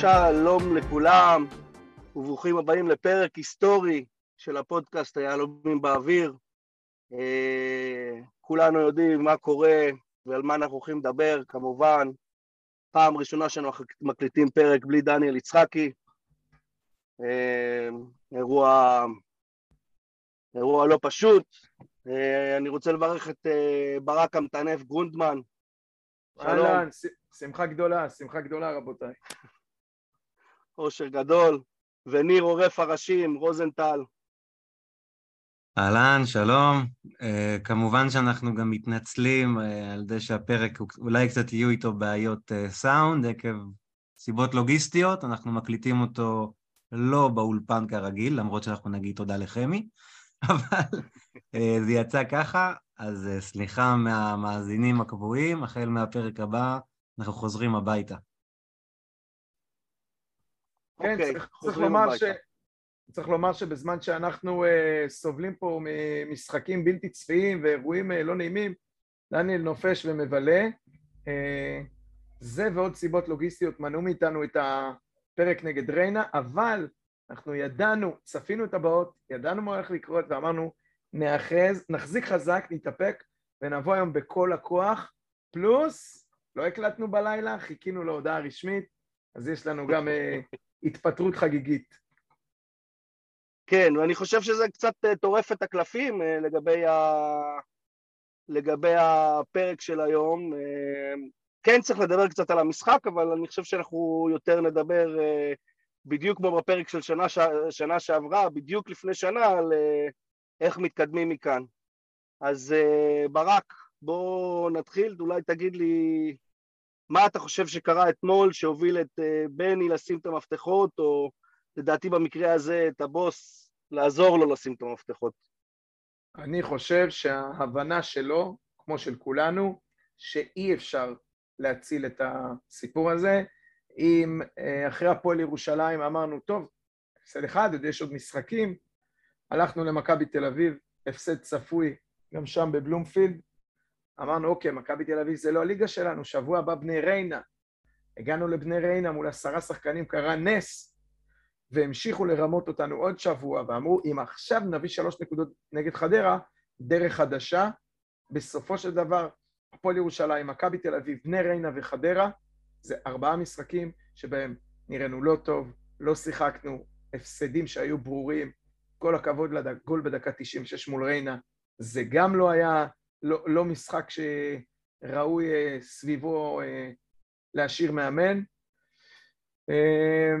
שלום לכולם, וברוכים הבאים לפרק היסטורי של הפודקאסט היהלומים באוויר. אה, כולנו יודעים מה קורה ועל מה אנחנו הולכים לדבר, כמובן. פעם ראשונה שאנחנו מקליטים פרק בלי דניאל יצחקי. אה, אירוע, אירוע לא פשוט. אה, אני רוצה לברך את ברק המטנף גרונדמן. שלום. אהלן, שמחה גדולה, שמחה גדולה רבותיי. אושר גדול, וניר עורף הראשים, רוזנטל. אהלן, שלום. Uh, כמובן שאנחנו גם מתנצלים uh, על זה שהפרק, אולי קצת יהיו איתו בעיות uh, סאונד עקב סיבות לוגיסטיות, אנחנו מקליטים אותו לא באולפן כרגיל, למרות שאנחנו נגיד תודה לחמי, אבל uh, זה יצא ככה, אז uh, סליחה מהמאזינים הקבועים, החל מהפרק הבא אנחנו חוזרים הביתה. כן, אוקיי, צריך, צריך, לומר ש... צריך לומר שבזמן שאנחנו uh, סובלים פה ממשחקים בלתי צפיים ואירועים uh, לא נעימים, דניאל נופש ומבלה. Uh, זה ועוד סיבות לוגיסטיות מנעו מאיתנו את הפרק נגד ריינה, אבל אנחנו ידענו, צפינו את הבאות, ידענו מה הולך לקרות ואמרנו, נאחז, נחזיק חזק, נתאפק ונבוא היום בכל הכוח, פלוס, לא הקלטנו בלילה, חיכינו להודעה רשמית, אז יש לנו גם uh, התפטרות חגיגית. כן, ואני חושב שזה קצת אה, טורף את הקלפים אה, לגבי, ה... לגבי הפרק של היום. אה, כן צריך לדבר קצת על המשחק, אבל אני חושב שאנחנו יותר נדבר בדיוק כמו בפרק של שנה, ש... שנה שעברה, בדיוק לפני שנה, על איך מתקדמים מכאן. אז ברק, בוא נתחיל, אולי תגיד לי מה אתה חושב שקרה אתמול שהוביל את בני לשים את המפתחות, או לדעתי במקרה הזה את הבוס לעזור לו לשים את המפתחות. אני חושב שההבנה שלו, כמו של כולנו, שאי אפשר להציל את הסיפור הזה. אם אה, אחרי הפועל ירושלים אמרנו, טוב, הפסד אחד, עוד יש עוד משחקים, הלכנו למכבי תל אביב, הפסד צפוי גם שם בבלומפילד, אמרנו, אוקיי, מכבי תל אביב זה לא הליגה שלנו, שבוע הבא בני ריינה. הגענו לבני ריינה מול עשרה שחקנים, קרה נס, והמשיכו לרמות אותנו עוד שבוע, ואמרו, אם עכשיו נביא שלוש נקודות נגד חדרה, דרך חדשה. בסופו של דבר, הפועל ירושלים, מכבי תל אביב, בני ריינה וחדרה, זה ארבעה משחקים שבהם נראינו לא טוב, לא שיחקנו, הפסדים שהיו ברורים, כל הכבוד לגול בדקה 96 מול ריינה, זה גם לא היה, לא, לא משחק שראוי אה, סביבו אה, להשאיר מאמן. אה,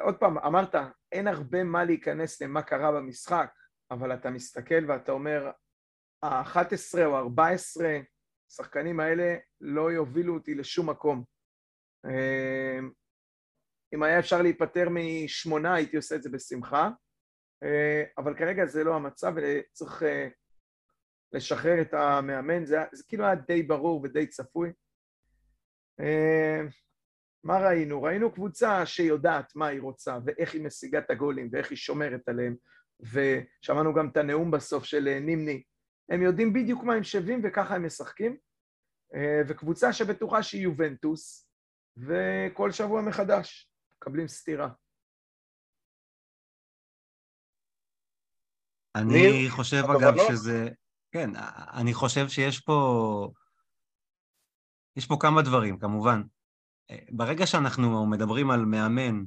עוד פעם, אמרת, אין הרבה מה להיכנס למה קרה במשחק, אבל אתה מסתכל ואתה אומר, ה-11 או ה-14 שחקנים האלה לא יובילו אותי לשום מקום. אמ, אם היה אפשר להיפטר משמונה, הייתי עושה את זה בשמחה, אה, אבל כרגע זה לא המצב, וצריך לשחרר את המאמן, זה, זה כאילו היה די ברור ודי צפוי. אמ, מה ראינו? ראינו קבוצה שיודעת מה היא רוצה ואיך היא משיגה את הגולים ואיך היא שומרת עליהם ושמענו גם את הנאום בסוף של אה, נימני. הם יודעים בדיוק מה הם שווים וככה הם משחקים אה, וקבוצה שבטוחה שהיא יובנטוס וכל שבוע מחדש מקבלים סטירה. אני חושב אגב שזה... כן, אני חושב שיש פה... יש פה כמה דברים, כמובן. ברגע שאנחנו מדברים על מאמן,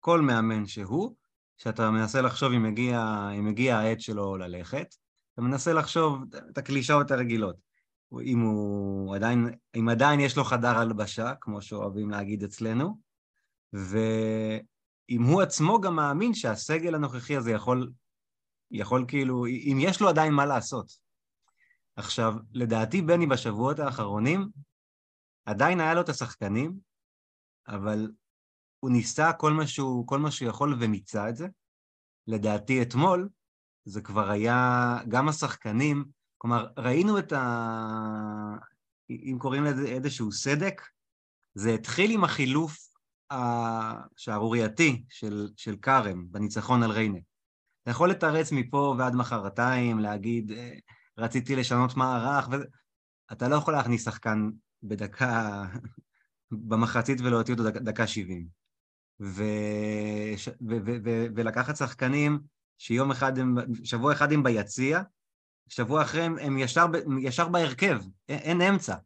כל מאמן שהוא, שאתה מנסה לחשוב אם הגיע, אם הגיע העת שלו ללכת, אתה מנסה לחשוב את הקלישאות הרגילות. אם הוא עדיין, אם עדיין יש לו חדר הלבשה, כמו שאוהבים להגיד אצלנו, ואם הוא עצמו גם מאמין שהסגל הנוכחי הזה יכול, יכול כאילו, אם יש לו עדיין מה לעשות. עכשיו, לדעתי בני בשבועות האחרונים, עדיין היה לו את השחקנים, אבל הוא ניסה כל מה שהוא, כל מה שהוא יכול ומיצה את זה. לדעתי אתמול, זה כבר היה, גם השחקנים, כלומר, ראינו את ה... אם קוראים לזה איזשהו סדק, זה התחיל עם החילוף השערורייתי של, של כרם בניצחון על ריינה. אתה יכול לתרץ מפה ועד מחרתיים, להגיד, אה, רציתי לשנות מערך, ואתה לא יכול להכניס שחקן בדקה במחצית ולהוציא אותו דק, דקה 70. ו... ו... ו... ו... ולקחת שחקנים שיום אחד הם, שבוע אחד הם ביציע, שבוע אחרי הם, הם ישר, ישר בהרכב, אין, אין אמצע.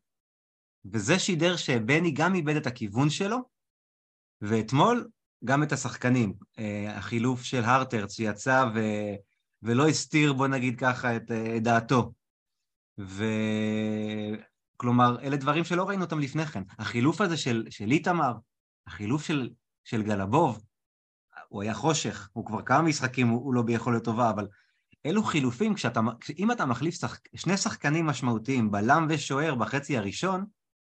וזה שידר שבני גם איבד את הכיוון שלו, ואתמול גם את השחקנים. אה, החילוף של הרטרץ שיצא ו... ולא הסתיר, בוא נגיד ככה, את, את דעתו. וכלומר, אלה דברים שלא ראינו אותם לפני כן. החילוף הזה של, של איתמר, החילוף של, של גלבוב, הוא היה חושך, הוא כבר כמה משחקים, הוא, הוא לא ביכולת טובה, אבל אלו חילופים, כשאתה, אם אתה מחליף שח, שני שחקנים משמעותיים, בלם ושוער בחצי הראשון,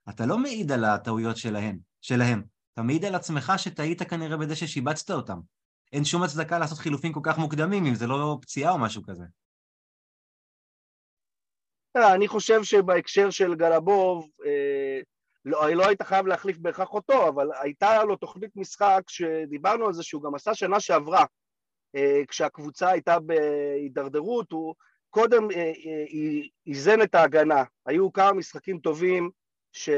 אתה לא מעיד על הטעויות שלהם, שלהם. אתה מעיד על עצמך שטעית כנראה בזה ששיבצת אותם. אין שום הצדקה לעשות חילופים כל כך מוקדמים, אם זה לא פציעה או משהו כזה. אה, אני חושב שבהקשר של גלבוב, אה, לא, לא היית חייב להחליף בהכרח אותו, אבל הייתה לו תוכנית משחק שדיברנו על זה שהוא גם עשה שנה שעברה, אה, כשהקבוצה הייתה בהידרדרות, הוא קודם איזן את ההגנה. היו כמה משחקים טובים ש...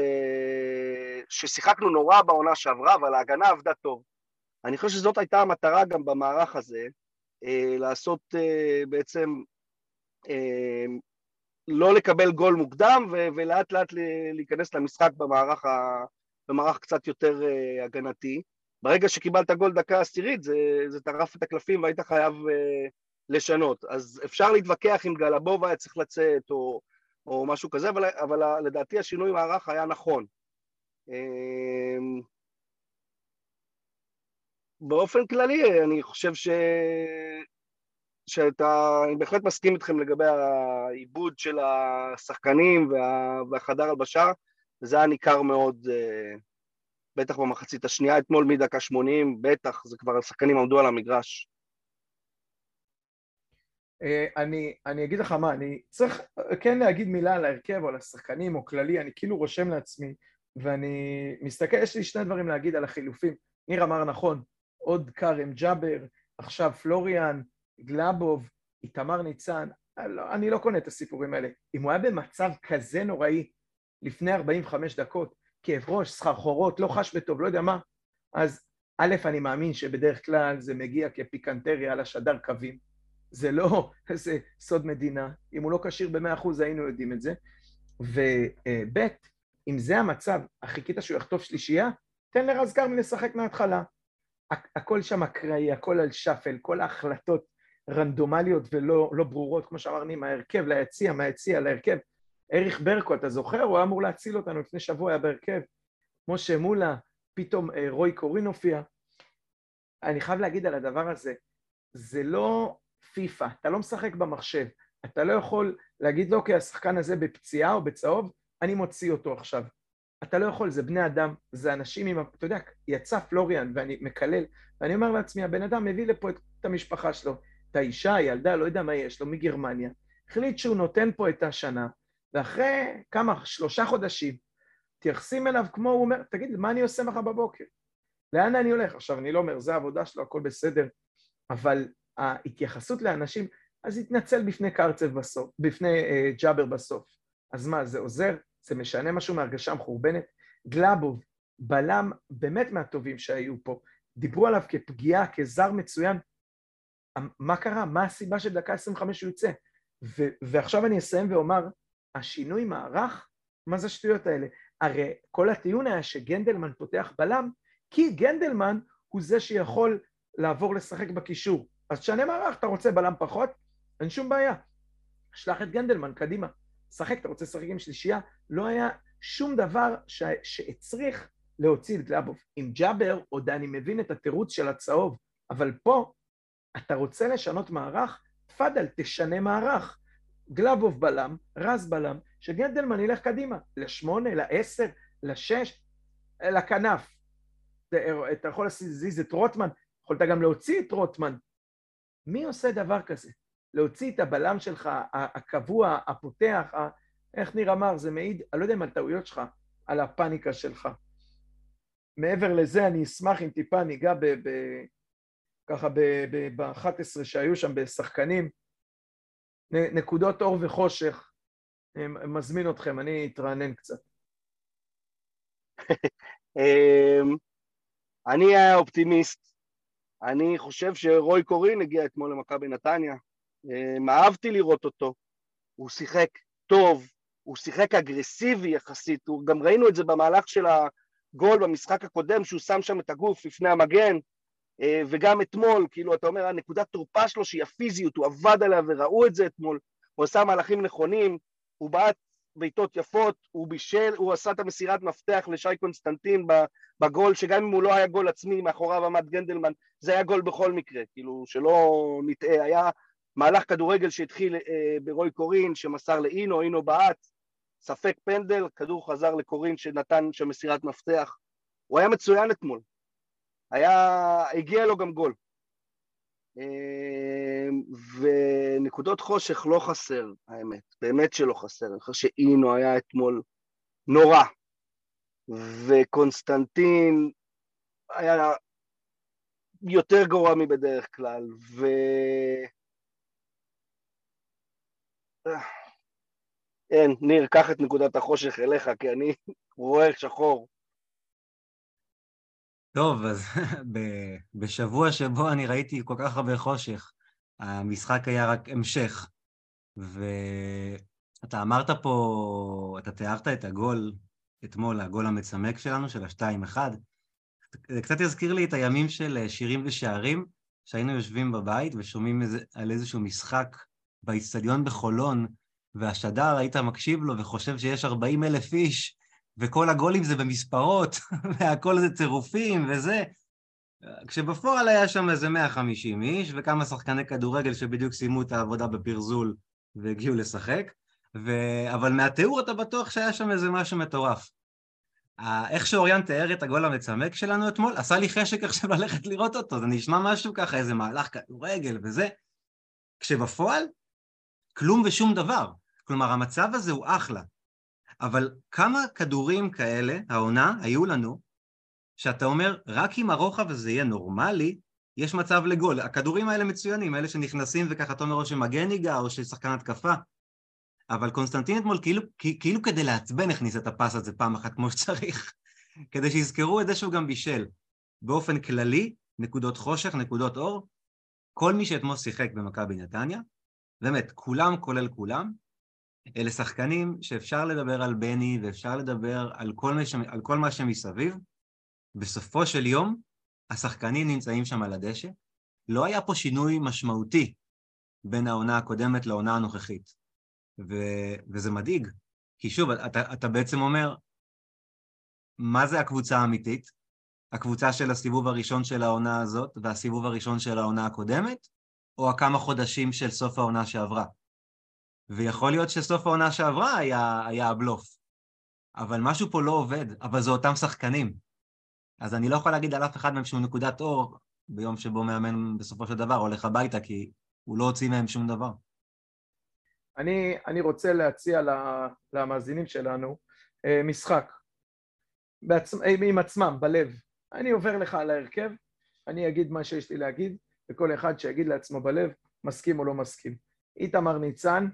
ששיחקנו נורא בעונה שעברה, אבל ההגנה עבדה טוב. אני חושב שזאת הייתה המטרה גם במערך הזה, לעשות בעצם לא לקבל גול מוקדם ולאט לאט להיכנס למשחק במערך, ה- במערך קצת יותר הגנתי. ברגע שקיבלת גול דקה עשירית זה, זה טרף את הקלפים והיית חייב לשנות. אז אפשר להתווכח אם גלבוב היה צריך לצאת או, או משהו כזה, אבל, אבל לדעתי השינוי מערך היה נכון. באופן כללי אני חושב ש... שאתה, אני בהחלט מסכים איתכם לגבי העיבוד של השחקנים וה, והחדר הלבשה, וזה היה ניכר מאוד, אה, בטח במחצית השנייה, אתמול מדקה 80, בטח, זה כבר השחקנים עמדו על המגרש. אה, אני, אני אגיד לך מה, אני צריך כן להגיד מילה על ההרכב או על השחקנים או כללי, אני כאילו רושם לעצמי ואני מסתכל, יש לי שני דברים להגיד על החילופים. ניר אמר נכון, עוד כרם ג'אבר, עכשיו פלוריאן, גלאבוב, איתמר ניצן, אני לא, אני לא קונה את הסיפורים האלה. אם הוא היה במצב כזה נוראי לפני 45 דקות, כאב ראש, סחרחורות, לא חש בטוב, לא יודע מה, אז א', אני מאמין שבדרך כלל זה מגיע כפיקנטריה על השדר קווים. זה לא איזה סוד מדינה. אם הוא לא כשיר ב-100% היינו יודעים את זה. וב', אם זה המצב, חיכית שהוא יחטוף שלישייה, תן לרז כרמי לשחק מההתחלה. הכל שם אקראי, הכל על שאפל, כל ההחלטות רנדומליות ולא לא ברורות, כמו שאמרני, מההרכב ליציע, מהיציע להרכב. אריך ברקו, אתה זוכר? הוא היה אמור להציל אותנו לפני שבוע, היה בהרכב. משה מולה, פתאום אה, רוי קורין הופיע. אני חייב להגיד על הדבר הזה, זה לא פיפא, אתה לא משחק במחשב, אתה לא יכול להגיד לו, אוקיי, השחקן הזה בפציעה או בצהוב, אני מוציא אותו עכשיו. אתה לא יכול, זה בני אדם, זה אנשים עם, אתה יודע, יצא פלוריאן ואני מקלל, ואני אומר לעצמי, הבן אדם מביא לפה את המשפחה שלו, את האישה, ילדה, לא יודע מה יש לו, מגרמניה, החליט שהוא נותן פה את השנה, ואחרי כמה, שלושה חודשים, מתייחסים אליו כמו, הוא אומר, תגיד, מה אני עושה מחר בבוקר? לאן אני הולך? עכשיו, אני לא אומר, זה העבודה שלו, הכל בסדר, אבל ההתייחסות לאנשים, אז התנצל בפני קרצב בסוף, בפני uh, ג'אבר בסוף. אז מה, זה עוזר? זה משנה משהו מהרגשה מחורבנת? גלאבוב, בלם באמת מהטובים שהיו פה, דיברו עליו כפגיעה, כזר מצוין, מה קרה? מה הסיבה שבדקה 25 הוא יוצא? ו- ועכשיו אני אסיים ואומר, השינוי מערך, מה זה השטויות האלה? הרי כל הטיעון היה שגנדלמן פותח בלם, כי גנדלמן הוא זה שיכול לעבור לשחק בקישור. אז תשנה מערך, אתה רוצה בלם פחות? אין שום בעיה. שלח את גנדלמן, קדימה. שחק, אתה רוצה לשחק עם שלישייה? לא היה שום דבר ש... שהצריך להוציא את גלאבוב. עם ג'אבר, עוד אני מבין את התירוץ של הצהוב, אבל פה אתה רוצה לשנות מערך? תפאדל, תשנה מערך. גלאבוב בלם, רז בלם, שגנדלמן ילך קדימה, לשמונה, לעשר, לשש, לכנף. אתה יכול להזיז את רוטמן, יכולת גם להוציא את רוטמן. מי עושה דבר כזה? להוציא את הבלם שלך, הקבוע, הפותח, ה... איך ניר אמר, זה מעיד, אני לא יודע אם על טעויות שלך, על הפאניקה שלך. מעבר לזה, אני אשמח אם טיפה ניגע ב... ב... ככה ב-11 שהיו שם בשחקנים, נקודות אור וחושך, מזמין אתכם, אני אתרענן קצת. אמ, אני היה אופטימיסט, אני חושב שרוי קורין הגיע אתמול למכבי נתניה, אהבתי לראות אותו, הוא שיחק טוב, הוא שיחק אגרסיבי יחסית, גם ראינו את זה במהלך של הגול במשחק הקודם, שהוא שם שם את הגוף לפני המגן, אה, וגם אתמול, כאילו, אתה אומר, הנקודת תורפה שלו שהיא הפיזיות, הוא עבד עליה וראו את זה אתמול, הוא עשה מהלכים נכונים, הוא בעט בעיטות יפות, הוא בישל, הוא עשה את המסירת מפתח לשי קונסטנטין בגול, שגם אם הוא לא היה גול עצמי, מאחוריו עמד גנדלמן, זה היה גול בכל מקרה, כאילו, שלא נטעה, היה מהלך כדורגל שהתחיל אה, ברוי קורין, שמסר לאינו, אינו בעט, ספק פנדל, כדור חזר לקורין שנתן שם מסירת מפתח, הוא היה מצוין אתמול, היה, הגיע לו גם גול. אמ, ונקודות חושך לא חסר, האמת, באמת שלא חסר. אני חושב שאינו היה אתמול נורא, וקונסטנטין היה יותר גרוע מבדרך כלל, ו... אין, ניר, קח את נקודת החושך אליך, כי אני רואה שחור. טוב, אז בשבוע שבו אני ראיתי כל כך הרבה חושך, המשחק היה רק המשך. ואתה אמרת פה, אתה תיארת את הגול אתמול, הגול המצמק שלנו, של ה-2-1. זה קצת הזכיר לי את הימים של שירים ושערים, שהיינו יושבים בבית ושומעים איזה, על איזשהו משחק באיצטדיון בחולון, והשדר, היית מקשיב לו וחושב שיש 40 אלף איש, וכל הגולים זה במספרות, והכל זה צירופים וזה. כשבפועל היה שם איזה 150 איש, וכמה שחקני כדורגל שבדיוק סיימו את העבודה בפרזול והגיעו לשחק, ו... אבל מהתיאור אתה בטוח שהיה שם איזה משהו מטורף. איך שאוריאן תיאר את הגול המצמק שלנו אתמול, עשה לי חשק עכשיו ללכת לראות אותו, זה נשמע משהו ככה, איזה מהלך כדורגל וזה. כשבפועל, כלום ושום דבר. כלומר, המצב הזה הוא אחלה. אבל כמה כדורים כאלה, העונה, היו לנו, שאתה אומר, רק אם הרוחב הזה יהיה נורמלי, יש מצב לגול. הכדורים האלה מצוינים, אלה שנכנסים וככה אתה אומר או שמגן ייגע או ששחקן התקפה. אבל קונסטנטין אתמול כאילו, כאילו כדי לעצבן הכניס את הפס הזה פעם אחת כמו שצריך, כדי שיזכרו את זה שהוא גם בישל. באופן כללי, נקודות חושך, נקודות אור, כל מי שאתמול שיחק במכבי נתניה, באמת, כולם כולל כולם, אלה שחקנים שאפשר לדבר על בני ואפשר לדבר על כל, מש... על כל מה שמסביב. בסופו של יום, השחקנים נמצאים שם על הדשא. לא היה פה שינוי משמעותי בין העונה הקודמת לעונה הנוכחית. ו... וזה מדאיג, כי שוב, אתה, אתה בעצם אומר, מה זה הקבוצה האמיתית? הקבוצה של הסיבוב הראשון של העונה הזאת והסיבוב הראשון של העונה הקודמת, או הכמה חודשים של סוף העונה שעברה? ויכול להיות שסוף העונה שעברה היה, היה הבלוף. אבל משהו פה לא עובד, אבל זה אותם שחקנים. אז אני לא יכול להגיד על אף אחד מהם שהוא נקודת אור ביום שבו מאמן בסופו של דבר הולך הביתה, כי הוא לא הוציא מהם שום דבר. אני, אני רוצה להציע למאזינים שלנו אה, משחק בעצ... עם עצמם, בלב. אני עובר לך על ההרכב, אני אגיד מה שיש לי להגיד, וכל אחד שיגיד לעצמו בלב, מסכים או לא מסכים. איתמר ניצן,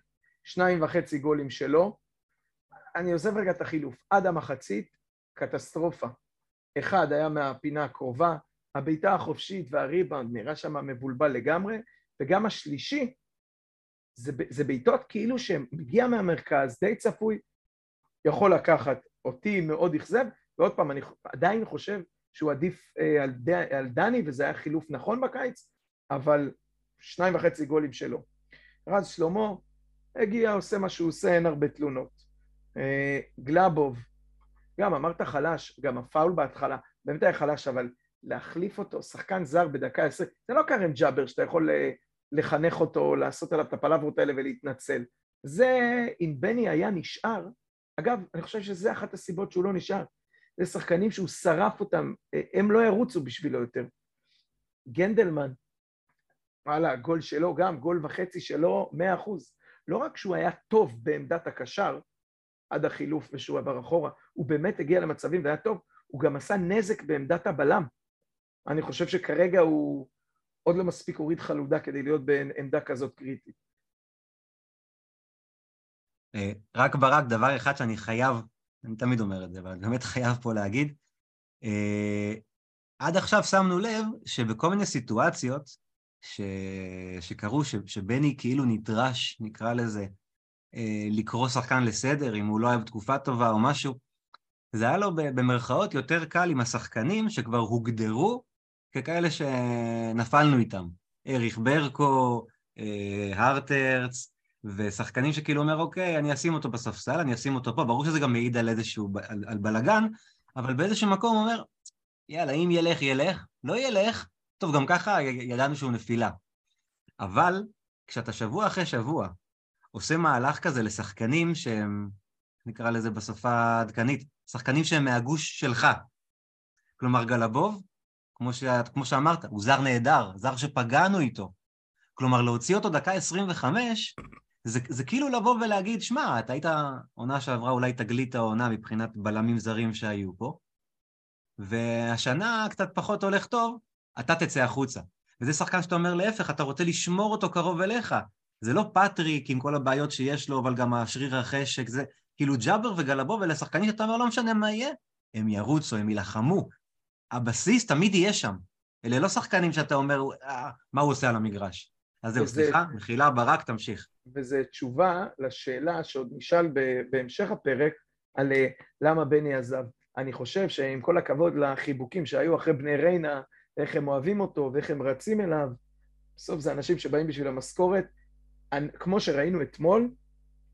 שניים וחצי גולים שלו. אני עוזב רגע את החילוף. עד המחצית, קטסטרופה. אחד היה מהפינה הקרובה, הבעיטה החופשית והריבאונד נראה שם מבולבל לגמרי, וגם השלישי, זה, זה בעיטות כאילו שמגיע מהמרכז, די צפוי, יכול לקחת אותי מאוד אכזב, ועוד פעם, אני עדיין חושב שהוא עדיף אה, על, ד, על דני, וזה היה חילוף נכון בקיץ, אבל שניים וחצי גולים שלו. רז שלמה, הגיע, עושה מה שהוא עושה, אין הרבה תלונות. אה, גלאבוב, גם אמרת חלש, גם הפאול בהתחלה, באמת היה חלש, אבל להחליף אותו, שחקן זר בדקה עשרה, זה לא כרם ג'אבר שאתה יכול אה, לחנך אותו, לעשות עליו את הפלברות האלה ולהתנצל. זה, אם בני היה נשאר, אגב, אני חושב שזה אחת הסיבות שהוא לא נשאר. זה שחקנים שהוא שרף אותם, אה, הם לא ירוצו בשבילו יותר. גנדלמן, וואלה, הגול שלו גם, גול וחצי שלו, מאה אחוז. לא רק שהוא היה טוב בעמדת הקשר עד החילוף ושהוא עבר אחורה, הוא באמת הגיע למצבים והיה טוב, הוא גם עשה נזק בעמדת הבלם. אני חושב שכרגע הוא עוד לא מספיק הוריד חלודה כדי להיות בעמדה כזאת קריטית. אה, רק ברק, דבר אחד שאני חייב, אני תמיד אומר את זה, אבל באמת חייב פה להגיד, אה, עד עכשיו שמנו לב שבכל מיני סיטואציות ש... שקרו, ש... שבני כאילו נדרש, נקרא לזה, אה, לקרוא שחקן לסדר, אם הוא לא היה בתקופה טובה או משהו, זה היה לו במרכאות יותר קל עם השחקנים שכבר הוגדרו ככאלה שנפלנו איתם. אריך ברקו, אה, הרטרץ, ושחקנים שכאילו אומר, אוקיי, אני אשים אותו בספסל, אני אשים אותו פה, ברור שזה גם מעיד על איזשהו, על, על בלאגן, אבל באיזשהו מקום הוא אומר, יאללה, אם ילך, ילך, לא ילך, טוב, גם ככה ידענו שהוא נפילה. אבל כשאתה שבוע אחרי שבוע עושה מהלך כזה לשחקנים שהם, נקרא לזה בשפה העדכנית, שחקנים שהם מהגוש שלך. כלומר, גלבוב, כמו, ש... כמו שאמרת, הוא זר נהדר, זר שפגענו איתו. כלומר, להוציא אותו דקה 25, זה, זה כאילו לבוא ולהגיד, שמע, אתה היית עונה שעברה אולי תגלית העונה מבחינת בלמים זרים שהיו פה, והשנה קצת פחות הולך טוב, אתה תצא החוצה. וזה שחקן שאתה אומר להפך, אתה רוצה לשמור אותו קרוב אליך. זה לא פטריק עם כל הבעיות שיש לו, אבל גם השריר החשק, זה כאילו ג'אבר וגלבוב, אלה שחקנים שאתה אומר, לא משנה מה יהיה, הם ירוצו, הם יילחמו. הבסיס תמיד יהיה שם. אלה לא שחקנים שאתה אומר, אה, מה הוא עושה על המגרש. אז זהו, וזה... סליחה, מחילה, ברק, תמשיך. וזו תשובה לשאלה שעוד נשאל בהמשך הפרק, על אה, למה בני עזב. אני חושב שעם כל הכבוד לחיבוקים שהיו אחרי בני ריינה, איך הם אוהבים אותו ואיך הם רצים אליו, בסוף זה אנשים שבאים בשביל המשכורת. כמו שראינו אתמול,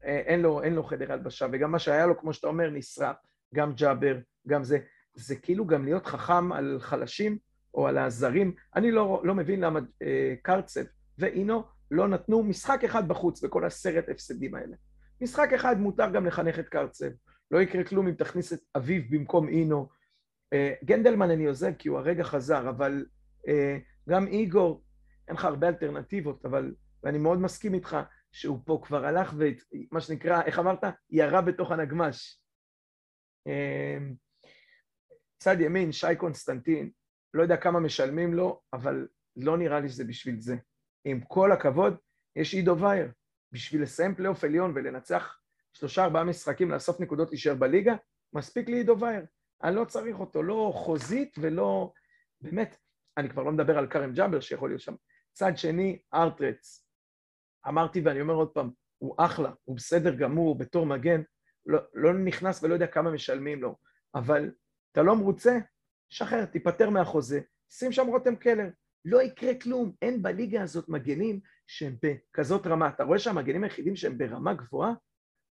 אה, אין לו, אין לו חדר הלבשה, וגם מה שהיה לו, כמו שאתה אומר, נשרף, גם ג'אבר, גם זה. זה כאילו גם להיות חכם על חלשים או על הזרים. אני לא, לא מבין למה אה, קרצב ואינו לא נתנו משחק אחד בחוץ בכל הסרט הפסדים האלה. משחק אחד מותר גם לחנך את קרצב. לא יקרה כלום אם תכניס את אביב במקום אינו. אה, גנדלמן אני עוזב כי הוא הרגע חזר, אבל אה, גם איגור, אין לך הרבה אלטרנטיבות, אבל, ואני מאוד מסכים איתך שהוא פה כבר הלך ומה שנקרא, איך אמרת? ירה בתוך הנגמש. אה, צד ימין, שי קונסטנטין, לא יודע כמה משלמים לו, אבל לא נראה לי שזה בשביל זה. עם כל הכבוד, יש עידו וייר. בשביל לסיים פלייאוף עליון ולנצח שלושה ארבעה משחקים, לאסוף נקודות להישאר בליגה, מספיק לי עידו וייר. אני לא צריך אותו, לא חוזית ולא... באמת, אני כבר לא מדבר על כרם ג'אבר שיכול להיות שם. צד שני, ארטרץ. אמרתי ואני אומר עוד פעם, הוא אחלה, הוא בסדר גמור בתור מגן, לא, לא נכנס ולא יודע כמה משלמים לו, אבל אתה לא מרוצה? שחרר, תיפטר מהחוזה, שים שם רותם קלר. לא יקרה כלום, אין בליגה הזאת מגנים שהם בכזאת רמה. אתה רואה שהמגנים היחידים שהם ברמה גבוהה?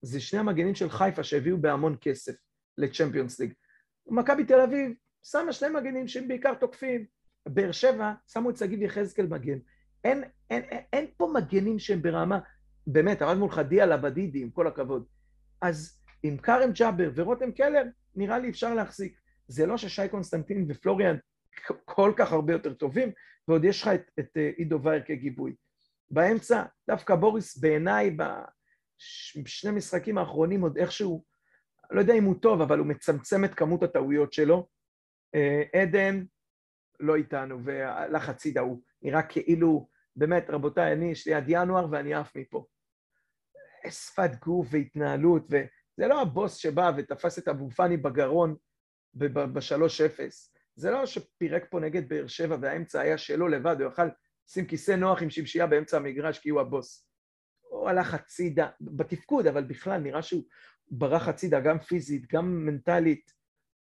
זה שני המגנים של חיפה שהביאו בהמון כסף לצ'מפיונס ליג. מכבי תל אביב שמה שני מגנים שהם בעיקר תוקפים. באר שבע שמו את שגיב יחזקאל מגן. אין, אין, אין, אין פה מגנים שהם ברמה, באמת, עמד מולך דיה לבדידי, עם כל הכבוד. אז עם כרם ג'אבר ורותם קלר, נראה לי אפשר להחזיק. זה לא ששי קונסטנטין ופלוריאן כל כך הרבה יותר טובים, ועוד יש לך את, את אה, עידו וייר כגיבוי. באמצע, דווקא בוריס בעיניי בשני משחקים האחרונים עוד איכשהו, לא יודע אם הוא טוב, אבל הוא מצמצם את כמות הטעויות שלו. אה, עדן לא איתנו, והלך הצידה, הוא נראה כאילו, באמת, רבותיי, אני, יש לי עד ינואר ואני עף מפה. שפת גוף והתנהלות, וזה לא הבוס שבא ותפס את אבו פאני בגרון ב-3-0. זה לא שפירק פה נגד באר שבע והאמצע היה שלו לבד, הוא יכל לשים כיסא נוח עם שמשייה באמצע המגרש כי הוא הבוס. הוא הלך הצידה, בתפקוד, אבל בכלל נראה שהוא ברח הצידה גם פיזית, גם מנטלית,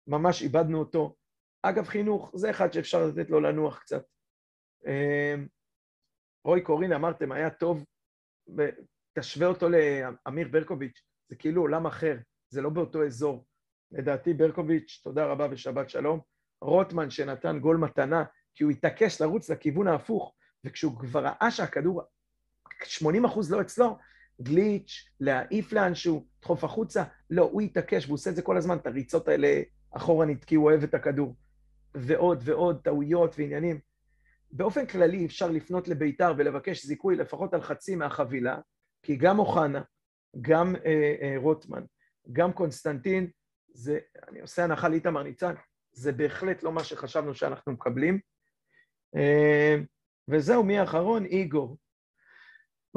ממש איבדנו אותו. אגב, חינוך, זה אחד שאפשר לתת לו לנוח קצת. אמ, רוי קורין, אמרתם, היה טוב, תשווה אותו לאמיר ברקוביץ', זה כאילו עולם אחר, זה לא באותו אזור. לדעתי ברקוביץ', תודה רבה ושבת שלום. רוטמן שנתן גול מתנה, כי הוא התעקש לרוץ לכיוון ההפוך, וכשהוא כבר ראה שהכדור 80 אחוז לא אצלו, גליץ', להעיף לאנשהו, דחוף החוצה, לא, הוא התעקש, והוא עושה את זה כל הזמן, את הריצות האלה אחורנית, כי הוא אוהב את הכדור. ועוד ועוד טעויות ועניינים. באופן כללי אפשר לפנות לביתר ולבקש זיכוי לפחות על חצי מהחבילה, כי גם אוחנה, גם אה, אה, רוטמן, גם קונסטנטין, זה, אני עושה הנחה לאיתמר ניצן, זה בהחלט לא מה שחשבנו שאנחנו מקבלים. אה, וזהו, מי האחרון? איגור.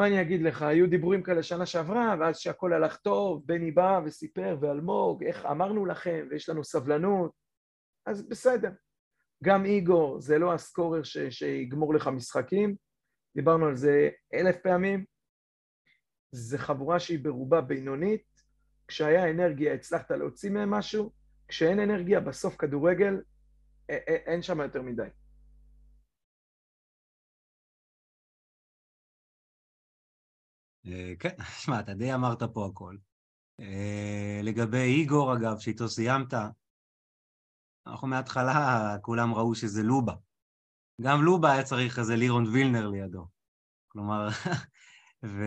מה אני אגיד לך, היו דיבורים כאלה שנה שעברה, ואז שהכל הלך טוב, בני בא וסיפר, ואלמוג, איך אמרנו לכם, ויש לנו סבלנות. אז בסדר. גם איגור זה לא הסקורר ש, שיגמור לך משחקים, דיברנו על זה אלף פעמים. זה חבורה שהיא ברובה בינונית, כשהיה אנרגיה הצלחת להוציא מהם משהו, כשאין אנרגיה בסוף כדורגל, אין שם יותר מדי. כן, שמע, אתה די אמרת פה הכל. אה, לגבי איגור, אגב, שאיתו סיימת, אנחנו מההתחלה, כולם ראו שזה לובה. גם לובה היה צריך איזה לירון וילנר לידו. כלומר, ו...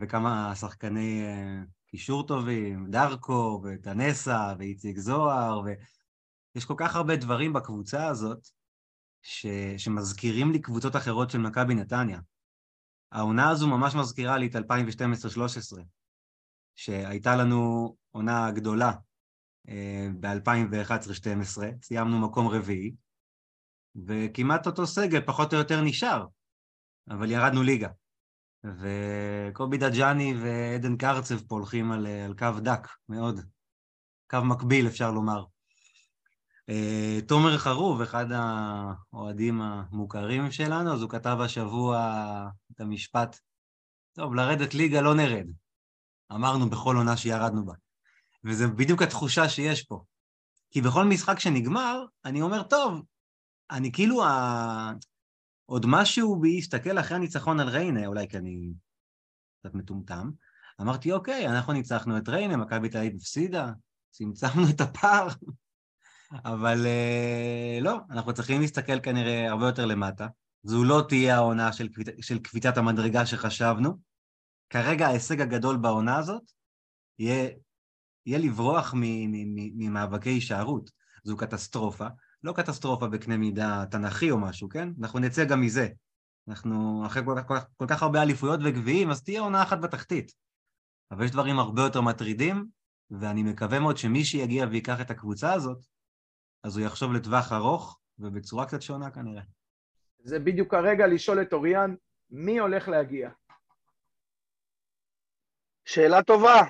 וכמה שחקני אה, קישור טובים, דרקו, וטנסה, ואיציק זוהר, ויש כל כך הרבה דברים בקבוצה הזאת ש... שמזכירים לי קבוצות אחרות של מכבי נתניה. העונה הזו ממש מזכירה לי את 2012-2013, שהייתה לנו עונה גדולה אה, ב-2011-2012, סיימנו מקום רביעי, וכמעט אותו סגל פחות או יותר נשאר, אבל ירדנו ליגה. וקובי דג'אני ועדן קרצב פה הולכים על, על קו דק מאוד, קו מקביל אפשר לומר. אה, תומר חרוב, אחד האוהדים המוכרים שלנו, אז הוא כתב השבוע את המשפט, טוב, לרדת ליגה לא נרד. אמרנו בכל עונה שירדנו בה. וזו בדיוק התחושה שיש פה. כי בכל משחק שנגמר, אני אומר, טוב, אני כאילו, ה... עוד משהו בי הסתכל אחרי הניצחון על ריינה, אולי כי אני קצת מטומטם, אמרתי, אוקיי, אנחנו ניצחנו את ריינה, מכבי תל אביב הפסידה, צמצמנו את הפער, אבל אה, לא, אנחנו צריכים להסתכל כנראה הרבה יותר למטה. זו לא תהיה העונה של, של קפיצת המדרגה שחשבנו. כרגע ההישג הגדול בעונה הזאת יהיה, יהיה לברוח ממאבקי הישארות. זו קטסטרופה. לא קטסטרופה בקנה מידה תנכי או משהו, כן? אנחנו נצא גם מזה. אנחנו אחרי כל כך, כל, כל כך הרבה אליפויות וגביעים, אז תהיה עונה אחת בתחתית. אבל יש דברים הרבה יותר מטרידים, ואני מקווה מאוד שמי שיגיע ויקח את הקבוצה הזאת, אז הוא יחשוב לטווח ארוך, ובצורה קצת שונה כנראה. זה בדיוק הרגע לשאול את אוריאן, מי הולך להגיע? שאלה טובה.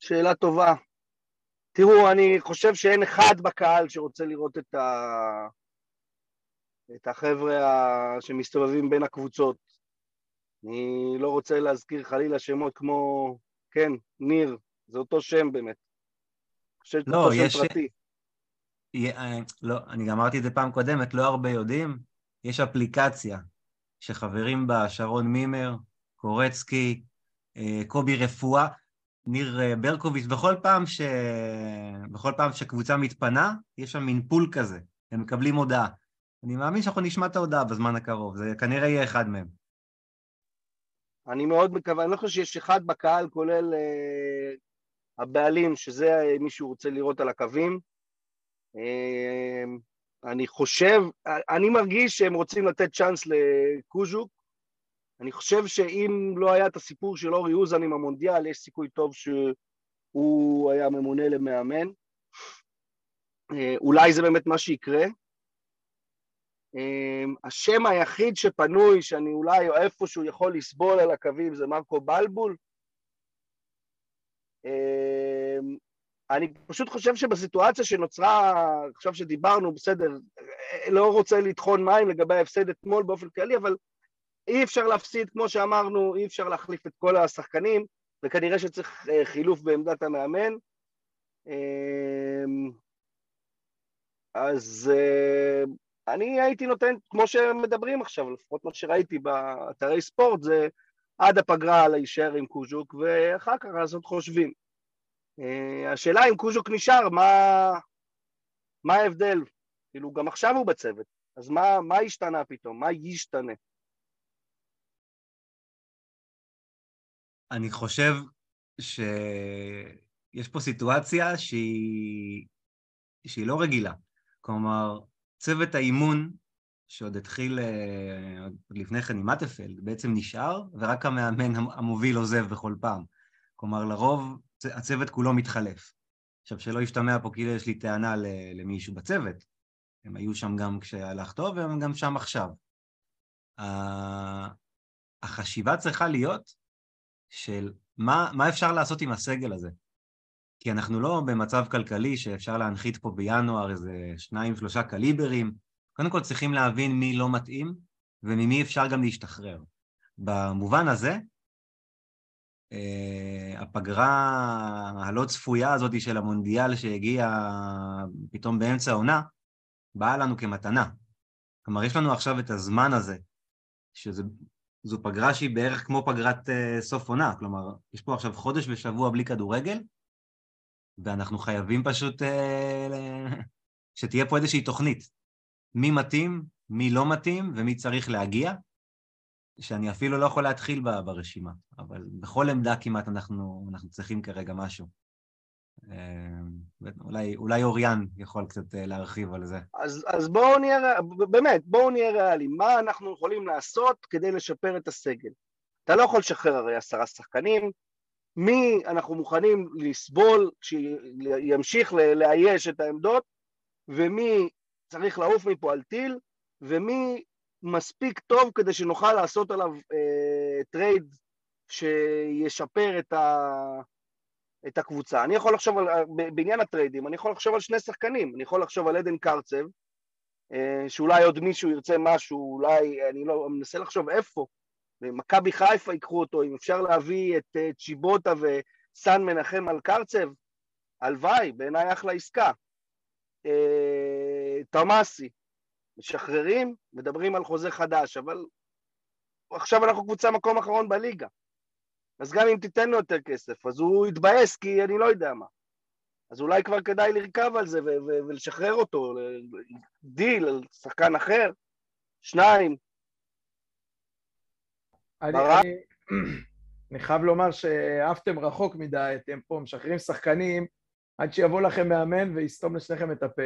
שאלה טובה. תראו, אני חושב שאין אחד בקהל שרוצה לראות את, ה... את החבר'ה שמסתובבים בין הקבוצות. אני לא רוצה להזכיר חלילה שמות כמו, כן, ניר, זה אותו שם באמת. לא, יש... פרטי. אה, לא, אני גם אמרתי את זה פעם קודמת, לא הרבה יודעים, יש אפליקציה שחברים בה שרון מימר, קורצקי, אה, קובי רפואה, ניר אה, ברקוביץ', בכל פעם, ש... בכל פעם שקבוצה מתפנה, יש שם מין פול כזה, הם מקבלים הודעה. אני מאמין שאנחנו נשמע את ההודעה בזמן הקרוב, זה כנראה יהיה אחד מהם. אני מאוד מקווה, אני לא חושב שיש אחד בקהל, כולל אה, הבעלים, שזה מי שהוא רוצה לראות על הקווים. אה, אני חושב, אני מרגיש שהם רוצים לתת צ'אנס לקוז'וק, אני חושב שאם לא היה את הסיפור של אורי אוזן עם המונדיאל, יש סיכוי טוב שהוא היה ממונה למאמן. אה, אולי זה באמת מה שיקרה. אה, השם היחיד שפנוי, שאני אולי או איפשהו יכול לסבול על הקווים, זה מרקו בלבול. אה, אני פשוט חושב שבסיטואציה שנוצרה, עכשיו שדיברנו, בסדר, לא רוצה לטחון מים לגבי ההפסד אתמול באופן כללי, אבל אי אפשר להפסיד, כמו שאמרנו, אי אפשר להחליף את כל השחקנים, וכנראה שצריך אה, חילוף בעמדת המאמן. אמ, אז אה, אני הייתי נותן, כמו שמדברים עכשיו, לפחות מה שראיתי באתרי ספורט, זה עד הפגרה להישאר עם קוז'וק, ואחר כך לעשות חושבים. אה, השאלה אם קוז'וק נשאר, מה, מה ההבדל? כאילו, גם עכשיו הוא בצוות, אז מה, מה השתנה פתאום? מה ישתנה? אני חושב שיש פה סיטואציה שהיא, שהיא לא רגילה. כלומר, צוות האימון שעוד התחיל אה, עוד לפני כן עם מטפלד, בעצם נשאר, ורק המאמן המוביל עוזב בכל פעם. כלומר, לרוב הצוות כולו מתחלף. עכשיו, שלא ישתמע פה כאילו יש לי טענה למישהו בצוות. הם היו שם גם כשהלך טוב, והם גם שם עכשיו. החשיבה צריכה להיות של מה, מה אפשר לעשות עם הסגל הזה. כי אנחנו לא במצב כלכלי שאפשר להנחית פה בינואר איזה שניים, שלושה קליברים. קודם כל צריכים להבין מי לא מתאים וממי אפשר גם להשתחרר. במובן הזה, הפגרה הלא צפויה הזאת של המונדיאל שהגיעה פתאום באמצע העונה, באה לנו כמתנה. כלומר, יש לנו עכשיו את הזמן הזה, שזו פגרה שהיא בערך כמו פגרת uh, סוף עונה, כלומר, יש פה עכשיו חודש ושבוע בלי כדורגל, ואנחנו חייבים פשוט uh, שתהיה פה איזושהי תוכנית. מי מתאים, מי לא מתאים ומי צריך להגיע, שאני אפילו לא יכול להתחיל ברשימה, אבל בכל עמדה כמעט אנחנו, אנחנו צריכים כרגע משהו. אה, אולי, אולי אוריאן יכול קצת אה, להרחיב על זה. אז, אז בואו נהיה, באמת, בואו נהיה ריאליים. מה אנחנו יכולים לעשות כדי לשפר את הסגל? אתה לא יכול לשחרר הרי עשרה שחקנים, מי אנחנו מוכנים לסבול שימשיך לאייש את העמדות, ומי צריך לעוף מפה על טיל, ומי מספיק טוב כדי שנוכל לעשות עליו אה, טרייד שישפר את, ה, את הקבוצה. אני יכול לחשוב על, בעניין הטריידים, אני יכול לחשוב על שני שחקנים, אני יכול לחשוב על עדן קרצב, אה, שאולי עוד מישהו ירצה משהו, אולי, אני לא, מנסה לחשוב איפה, מכבי חיפה ייקחו אותו, אם אפשר להביא את אה, צ'יבוטה וסן מנחם על קרצב, הלוואי, בעיניי אחלה עסקה. אה, תמאסי, משחררים, מדברים על חוזה חדש, אבל עכשיו אנחנו קבוצה מקום אחרון בליגה. אז גם אם תיתן לו יותר כסף, אז הוא יתבאס כי אני לא יודע מה. אז אולי כבר כדאי לרכב על זה ולשחרר אותו, דיל על שחקן אחר, שניים. אני, אני, אני חייב לומר שעפתם רחוק מדי, אתם פה משחררים שחקנים עד שיבוא לכם מאמן ויסתום לשניכם את הפה.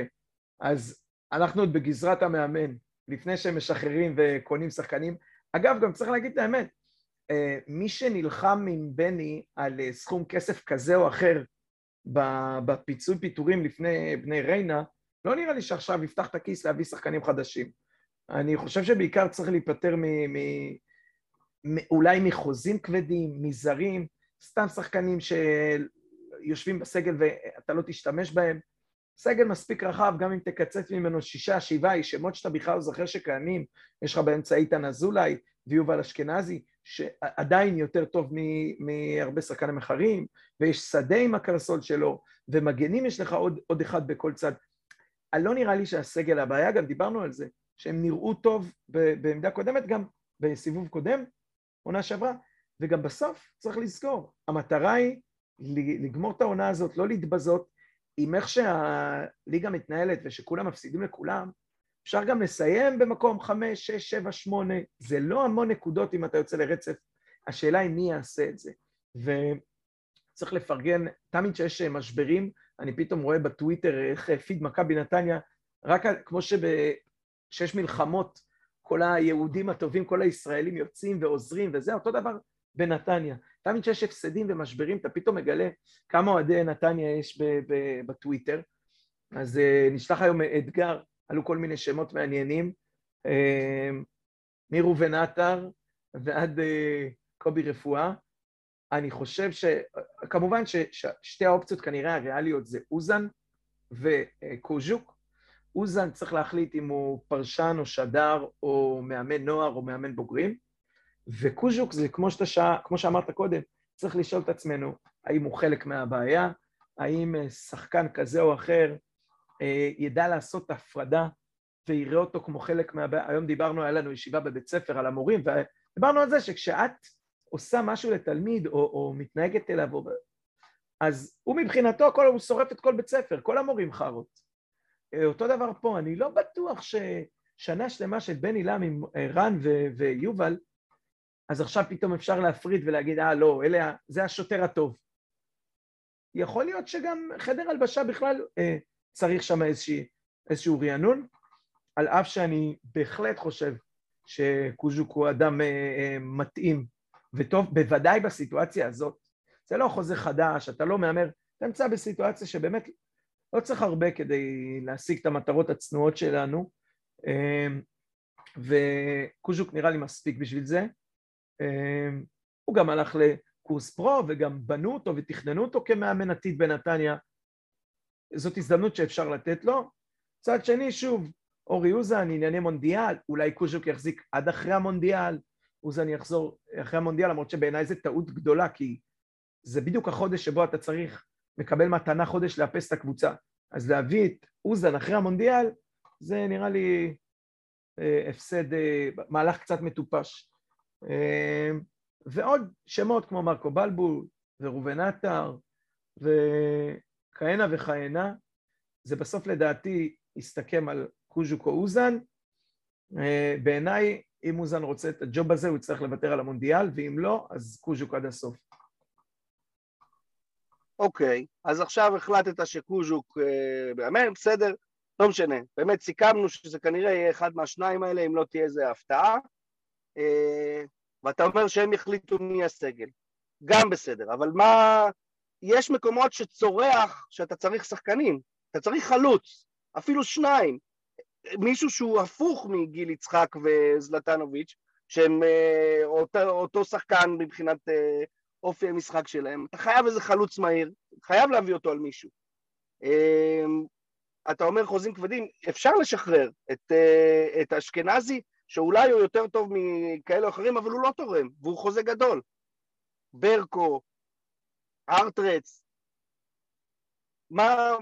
אז אנחנו עוד בגזרת המאמן, לפני שהם משחררים וקונים שחקנים. אגב, גם צריך להגיד את האמת, אה, מי שנלחם עם בני על אה, סכום כסף כזה או אחר בפיצוי פיטורים לפני בני ריינה, לא נראה לי שעכשיו יפתח את הכיס להביא שחקנים חדשים. אני חושב שבעיקר צריך להיפטר מ... מ... מ... אולי מחוזים כבדים, מזרים, סתם שחקנים שיושבים בסגל ואתה לא תשתמש בהם. סגל מספיק רחב, גם אם תקצץ ממנו שישה, שבעה איש, שמות שאתה בכלל לא זוכר שקיימים, יש לך באמצע איתן אזולאי ויובל אשכנזי, שעדיין יותר טוב מהרבה שחקנים אחרים, ויש שדה עם הקרסול שלו, ומגנים יש לך עוד, עוד אחד בכל צד. לא נראה לי שהסגל, הבעיה, גם דיברנו על זה, שהם נראו טוב בעמדה קודמת, גם בסיבוב קודם, עונה שעברה, וגם בסוף צריך לזכור, המטרה היא לגמור את העונה הזאת, לא להתבזות, עם איך שהליגה מתנהלת ושכולם מפסידים לכולם, אפשר גם לסיים במקום חמש, שש, שבע, שמונה, זה לא המון נקודות אם אתה יוצא לרצף, השאלה היא מי יעשה את זה. וצריך לפרגן, תמיד שיש משברים, אני פתאום רואה בטוויטר איך פיד מכבי נתניה, רק כמו שיש מלחמות, כל היהודים הטובים, כל הישראלים יוצאים ועוזרים וזה, אותו דבר בנתניה. תמיד כשיש הפסדים ומשברים, אתה פתאום מגלה כמה אוהדי נתניה יש בטוויטר. אז uh, נשלח היום אתגר, עלו כל מיני שמות מעניינים, uh, מראובן עטר ועד uh, קובי רפואה. אני חושב ש... כמובן ששתי האופציות כנראה הריאליות זה אוזן וקוז'וק. אוזן צריך להחליט אם הוא פרשן או שדר או מאמן נוער או מאמן בוגרים. וקוז'וק זה כמו, שאתה שע... כמו שאמרת קודם, צריך לשאול את עצמנו, האם הוא חלק מהבעיה, האם אה, שחקן כזה או אחר אה, ידע לעשות הפרדה ויראה אותו כמו חלק מהבעיה. היום דיברנו, היה לנו ישיבה בבית ספר על המורים, ודיברנו על זה שכשאת עושה משהו לתלמיד או, או מתנהגת אליו, או... אז הוא מבחינתו, כל, הוא שורף את כל בית ספר, כל המורים חארות. אה, אותו דבר פה, אני לא בטוח ששנה שלמה של בני לם עם רן ו- ויובל, אז עכשיו פתאום אפשר להפריד ולהגיד, אה, לא, אלה, זה השוטר הטוב. יכול להיות שגם חדר הלבשה בכלל אה, צריך שם איזשהו רענון, על אף שאני בהחלט חושב שקוז'וק הוא אדם אה, אה, מתאים וטוב, בוודאי בסיטואציה הזאת. זה לא חוזה חדש, אתה לא מהמר, אתה נמצא בסיטואציה שבאמת לא צריך הרבה כדי להשיג את המטרות הצנועות שלנו, אה, וקוז'וק נראה לי מספיק בשביל זה. אמ, הוא גם הלך קורס פרו וגם בנו אותו ותכננו אותו כמאמן עתיד בנתניה. זאת הזדמנות שאפשר לתת לו. מצד שני, שוב, אורי אוזן, ענייני מונדיאל, אולי קוז'וק יחזיק עד אחרי המונדיאל, אוזן יחזור אחרי המונדיאל, למרות שבעיניי זו טעות גדולה, כי זה בדיוק החודש שבו אתה צריך, מקבל מתנה חודש לאפס את הקבוצה. אז להביא את אוזן אחרי המונדיאל, זה נראה לי אה, הפסד, אה, מהלך קצת מטופש. אה, ועוד שמות כמו מרקו בלבול וראובן עטר וכהנה וכהנה, זה בסוף לדעתי יסתכם על קוז'וקו אוזן. בעיניי, אם אוזן רוצה את הג'וב הזה, הוא יצטרך לוותר על המונדיאל, ואם לא, אז קוז'וק עד הסוף. אוקיי, אז עכשיו החלטת שקוז'וק מאמן, בסדר, לא משנה. באמת סיכמנו שזה כנראה יהיה אחד מהשניים האלה, אם לא תהיה איזה הפתעה. ואתה אומר שהם יחליטו מי הסגל. גם בסדר, אבל מה... יש מקומות שצורח שאתה צריך שחקנים, אתה צריך חלוץ, אפילו שניים. מישהו שהוא הפוך מגיל יצחק וזלטנוביץ', שהם אה, אותו, אותו שחקן מבחינת אה, אופי המשחק שלהם. אתה חייב איזה חלוץ מהיר, חייב להביא אותו על מישהו. אה, אתה אומר חוזים כבדים, אפשר לשחרר את, אה, את אשכנזי, שאולי הוא יותר טוב מכאלה או אחרים, אבל הוא לא תורם, והוא חוזה גדול. ברקו, ארטרץ, מה,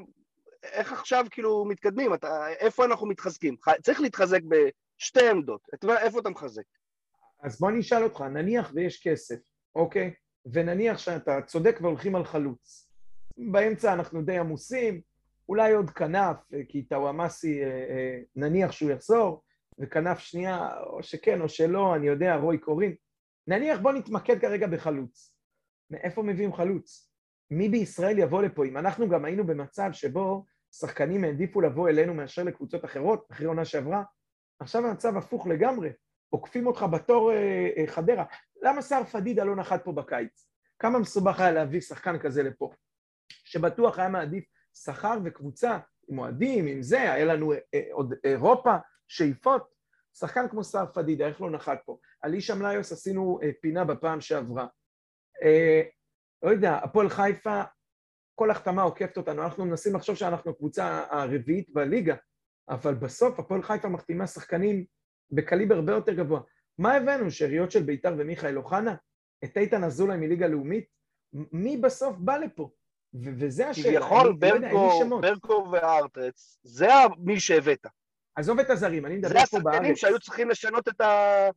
איך עכשיו כאילו מתקדמים? אתה, איפה אנחנו מתחזקים? צריך להתחזק בשתי עמדות, איפה אתה מחזק? אז בוא אני אשאל אותך, נניח ויש כסף, אוקיי? ונניח שאתה צודק והולכים על חלוץ. באמצע אנחנו די עמוסים, אולי עוד כנף, כי טוואמאסי, אה, אה, נניח שהוא יחזור, וכנף שנייה, או שכן או שלא, אני יודע, רוי קורין. נניח בוא נתמקד כרגע בחלוץ. מאיפה מביאים חלוץ? מי בישראל יבוא לפה? אם אנחנו גם היינו במצב שבו שחקנים העדיפו לבוא אלינו מאשר לקבוצות אחרות, אחרי עונה שעברה, עכשיו המצב הפוך לגמרי. עוקפים אותך בתור אה, אה, חדרה. למה סער פדידה לא נחת פה בקיץ? כמה מסובך היה להביא שחקן כזה לפה? שבטוח היה מעדיף שכר וקבוצה עם אוהדים, עם זה, היה לנו אה, אה, עוד אירופה, שאיפות, שחקן כמו סער פדידה, איך לא נחת פה? על איש המליוס עשינו אה, פינה בפעם שעברה. אה, לא יודע, הפועל חיפה, כל החתמה עוקפת אותנו, אנחנו מנסים לחשוב שאנחנו הקבוצה הרביעית בליגה, אבל בסוף הפועל חיפה מחתימה שחקנים בקליבר הרבה יותר גבוה. מה הבאנו? שאריות של בית"ר ומיכאל אוחנה? את איתן אזולאי מליגה לאומית? מי בסוף בא לפה? וזה השאלה. כביכול ברקו, ברקו וארטרץ, זה מי שהבאת. עזוב את הזרים, אני מדבר פה בארץ. זה השחקנים שהיו צריכים לשנות את ה...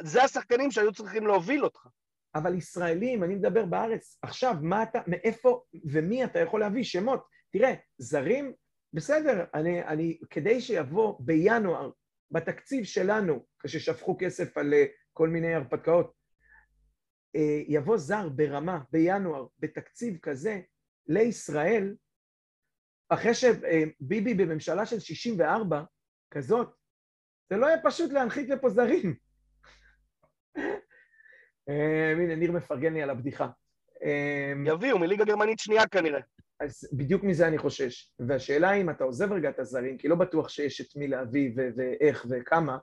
זה השחקנים שהיו צריכים להוביל אותך. אבל ישראלים, אני מדבר בארץ. עכשיו, מה אתה, מאיפה ומי אתה יכול להביא שמות? תראה, זרים, בסדר, אני, אני, כדי שיבוא בינואר, בתקציב שלנו, כששפכו כסף על אה, כל מיני הרפתקאות, אה, יבוא זר ברמה, בינואר, בתקציב כזה, לישראל, אחרי שביבי בממשלה של 64, כזאת, זה לא יהיה פשוט להנחית לפה זרים. אה, הנה, ניר מפרגן לי על הבדיחה. אה, יביאו, מליגה גרמנית שנייה כנראה. אז בדיוק מזה אני חושש. והשאלה אם אתה עוזב רגע את הזרים, כי לא בטוח שיש את מי להביא ואיך וכמה,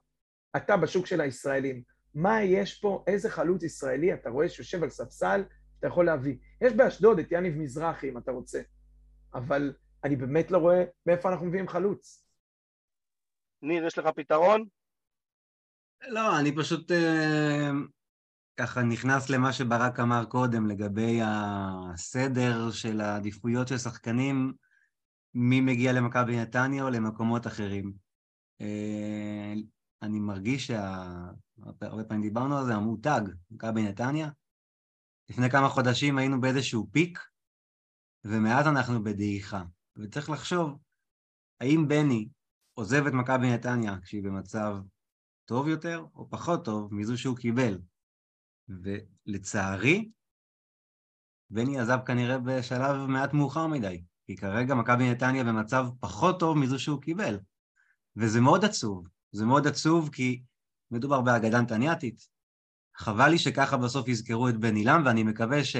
אתה בשוק של הישראלים. מה יש פה, איזה חלוץ ישראלי אתה רואה שיושב על ספסל, אתה יכול להביא. יש באשדוד את יניב מזרחי, אם אתה רוצה, אבל אני באמת לא רואה מאיפה אנחנו מביאים חלוץ. ניר, יש לך פתרון? לא, אני פשוט אה, ככה נכנס למה שברק אמר קודם לגבי הסדר של העדיפויות של שחקנים, מי מגיע למכבי נתניה או למקומות אחרים. אה, אני מרגיש שהרבה פעמים דיברנו על זה, המותג, מכבי נתניה. לפני כמה חודשים היינו באיזשהו פיק, ומאז אנחנו בדעיכה. וצריך לחשוב, האם בני עוזב את מכבי נתניה כשהיא במצב טוב יותר או פחות טוב מזו שהוא קיבל. ולצערי, בני עזב כנראה בשלב מעט מאוחר מדי, כי כרגע מכבי נתניה במצב פחות טוב מזו שהוא קיבל. וזה מאוד עצוב. זה מאוד עצוב כי מדובר באגדה נתניאתית. חבל לי שככה בסוף יזכרו את בן עילם, ואני מקווה ש...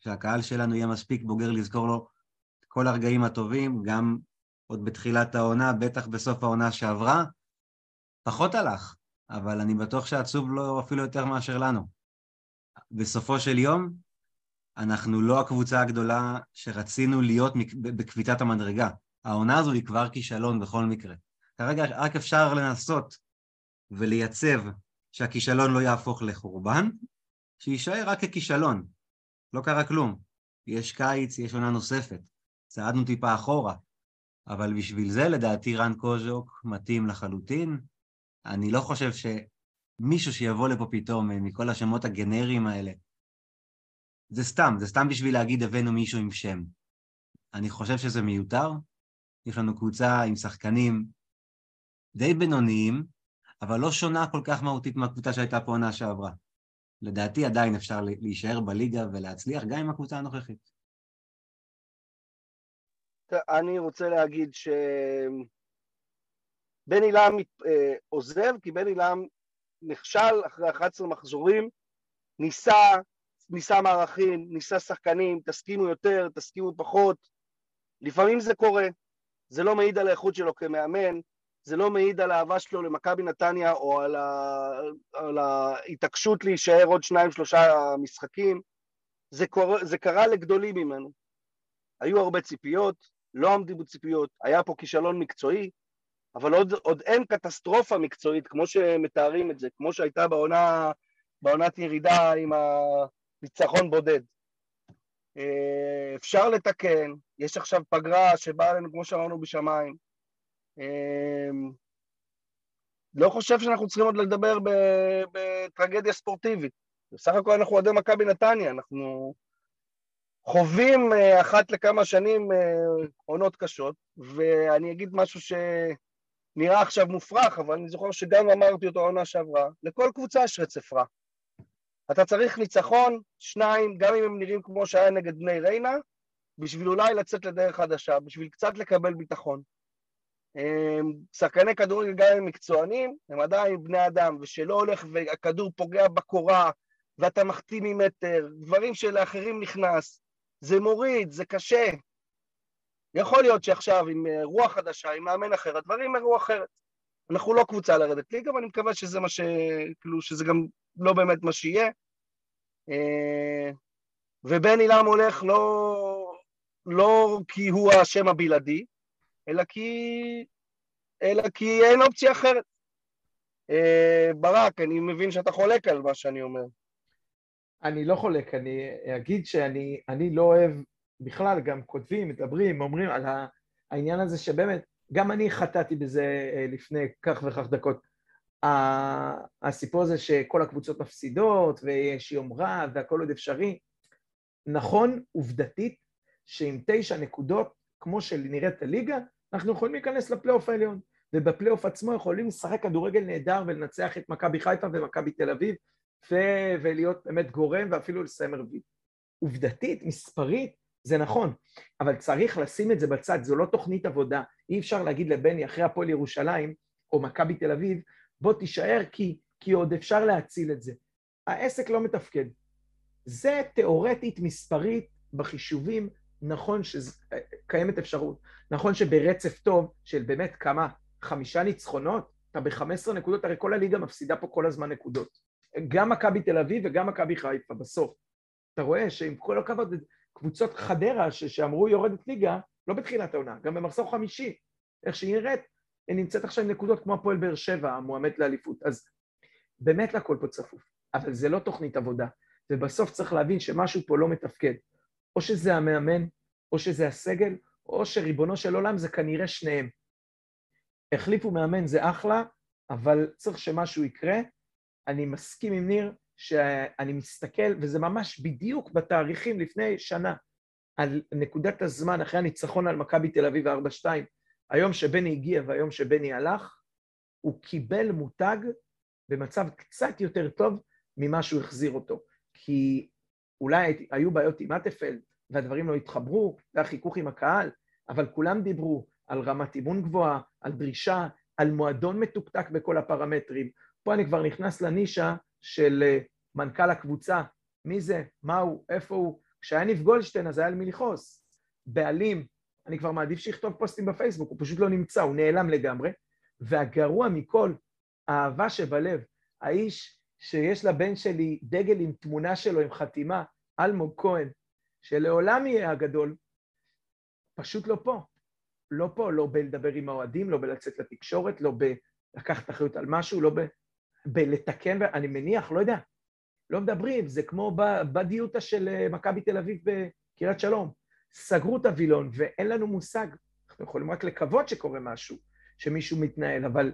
שהקהל שלנו יהיה מספיק בוגר לזכור לו את כל הרגעים הטובים, גם עוד בתחילת העונה, בטח בסוף העונה שעברה. פחות הלך, אבל אני בטוח שעצוב לו אפילו יותר מאשר לנו. בסופו של יום, אנחנו לא הקבוצה הגדולה שרצינו להיות בקביצת המדרגה. העונה הזו היא כבר כישלון בכל מקרה. כרגע רק אפשר לנסות ולייצב שהכישלון לא יהפוך לחורבן, שיישאר רק ככישלון. לא קרה כלום. יש קיץ, יש עונה נוספת. צעדנו טיפה אחורה. אבל בשביל זה לדעתי רן קוז'וק מתאים לחלוטין. אני לא חושב שמישהו שיבוא לפה פתאום מכל השמות הגנריים האלה, זה סתם, זה סתם בשביל להגיד הבאנו מישהו עם שם. אני חושב שזה מיותר. יש לנו קבוצה עם שחקנים די בינוניים, אבל לא שונה כל כך מהותית מהקבוצה שהייתה פה עונה שעברה. לדעתי עדיין אפשר להישאר בליגה ולהצליח גם עם הקבוצה הנוכחית. אני רוצה להגיד שבן עילם אה, עוזב, כי בן עילם נכשל אחרי 11 מחזורים, ניסה, ניסה מערכים, ניסה שחקנים, תסכימו יותר, תסכימו פחות, לפעמים זה קורה, זה לא מעיד על האיכות שלו כמאמן, זה לא מעיד על האהבה שלו למכבי נתניה או על, ה... על ההתעקשות להישאר עוד שניים שלושה משחקים, זה, קור... זה קרה לגדולים ממנו. היו הרבה ציפיות, לא עמדו בציפיות, היה פה כישלון מקצועי, אבל עוד, עוד אין קטסטרופה מקצועית כמו שמתארים את זה, כמו שהייתה בעונה, בעונת ירידה עם הניצחון בודד. אה, אפשר לתקן, יש עכשיו פגרה שבאה אלינו כמו שאמרנו בשמיים. אה, לא חושב שאנחנו צריכים עוד לדבר בטרגדיה ספורטיבית. בסך הכל אנחנו אוהדי מכבי נתניה, אנחנו חווים אה, אחת לכמה שנים אה, עונות קשות, ואני אגיד משהו שנראה עכשיו מופרך, אבל אני זוכר שגם אמרתי אותו העונה שעברה, לכל קבוצה יש רצף רע. אתה צריך ניצחון, שניים, גם אם הם נראים כמו שהיה נגד בני ריינה, בשביל אולי לצאת לדרך חדשה, בשביל קצת לקבל ביטחון. אה, שחקני כדורגל גם הם מקצוענים, הם עדיין בני אדם, ושלא הולך והכדור פוגע בקורה, ואתה מחטיא ממטר, דברים שלאחרים נכנס, זה מוריד, זה קשה. יכול להיות שעכשיו עם אה, רוח חדשה, עם מאמן אחר, הדברים יראו אחרת. אנחנו לא קבוצה לרדת ליגה, ואני מקווה שזה מה ש... כאילו, שזה גם לא באמת מה שיהיה. אה, ובן עילם הולך לא, לא כי הוא השם הבלעדי, אלא כי, אלא כי אין אופציה אחרת. אה, ברק, אני מבין שאתה חולק על מה שאני אומר. אני לא חולק, אני אגיד שאני אני לא אוהב, בכלל גם כותבים, מדברים, אומרים על העניין הזה שבאמת, גם אני חטאתי בזה אה, לפני כך וכך דקות. הסיפור הזה שכל הקבוצות מפסידות ויש יום רע והכל עוד אפשרי. נכון, עובדתית, שעם תשע נקודות, כמו שנראית הליגה, אנחנו יכולים להיכנס לפלייאוף העליון. ובפלייאוף עצמו יכולים לשחק כדורגל נהדר ולנצח את מכבי חיפה ומכבי תל אביב ו- ולהיות באמת גורם ואפילו לסיים רביעי. עובדתית, מספרית, זה נכון, אבל צריך לשים את זה בצד, זו לא תוכנית עבודה. אי אפשר להגיד לבני אחרי הפועל ירושלים או מכבי תל אביב, בוא תישאר כי, כי עוד אפשר להציל את זה. העסק לא מתפקד. זה תיאורטית, מספרית, בחישובים, נכון שקיימת אפשרות. נכון שברצף טוב של באמת כמה, חמישה ניצחונות, אתה ב-15 נקודות, הרי כל הליגה מפסידה פה כל הזמן נקודות. גם מכבי תל אביב וגם מכבי חיפה בסוף. אתה רואה שעם כל הכבוד, קבוצות חדרה ש- שאמרו יורדת ליגה, לא בתחילת העונה, גם במחזור חמישי, איך שהיא נראית, היא נמצאת עכשיו עם נקודות כמו הפועל באר שבע, המועמד לאליפות. אז באמת לכל פה צפוף, אבל זה לא תוכנית עבודה, ובסוף צריך להבין שמשהו פה לא מתפקד. או שזה המאמן, או שזה הסגל, או שריבונו של עולם זה כנראה שניהם. החליפו מאמן זה אחלה, אבל צריך שמשהו יקרה, אני מסכים עם ניר שאני מסתכל, וזה ממש בדיוק בתאריכים לפני שנה, על נקודת הזמן אחרי הניצחון על מכבי תל אביב 4-2, היום שבני הגיע והיום שבני הלך, הוא קיבל מותג במצב קצת יותר טוב ממה שהוא החזיר אותו. כי אולי היו בעיות עם אטפלד והדברים לא התחברו, והיה חיכוך עם הקהל, אבל כולם דיברו על רמת אימון גבוהה, על דרישה, על מועדון מתוקתק בכל הפרמטרים, פה אני כבר נכנס לנישה של אה, מנכ"ל הקבוצה, מי זה, מה הוא, איפה הוא. כשהיה ניב גולדשטיין אז היה למי לכעוס. בעלים, אני כבר מעדיף שיכתוב פוסטים בפייסבוק, הוא פשוט לא נמצא, הוא נעלם לגמרי. והגרוע מכל, האהבה שבלב, האיש שיש לבן שלי דגל עם תמונה שלו, עם חתימה, אלמוג כהן, שלעולם יהיה הגדול, פשוט לא פה. לא פה, לא בלדבר עם האוהדים, לא בלצאת לתקשורת, לא בלקחת אחריות על משהו, לא ב... בלתקן, אני מניח, לא יודע, לא מדברים, זה כמו בדיוטה של אה, מכבי תל אביב בקריית שלום. סגרו את הווילון ואין לנו מושג, אנחנו יכולים רק לקוות שקורה משהו, שמישהו מתנהל, אבל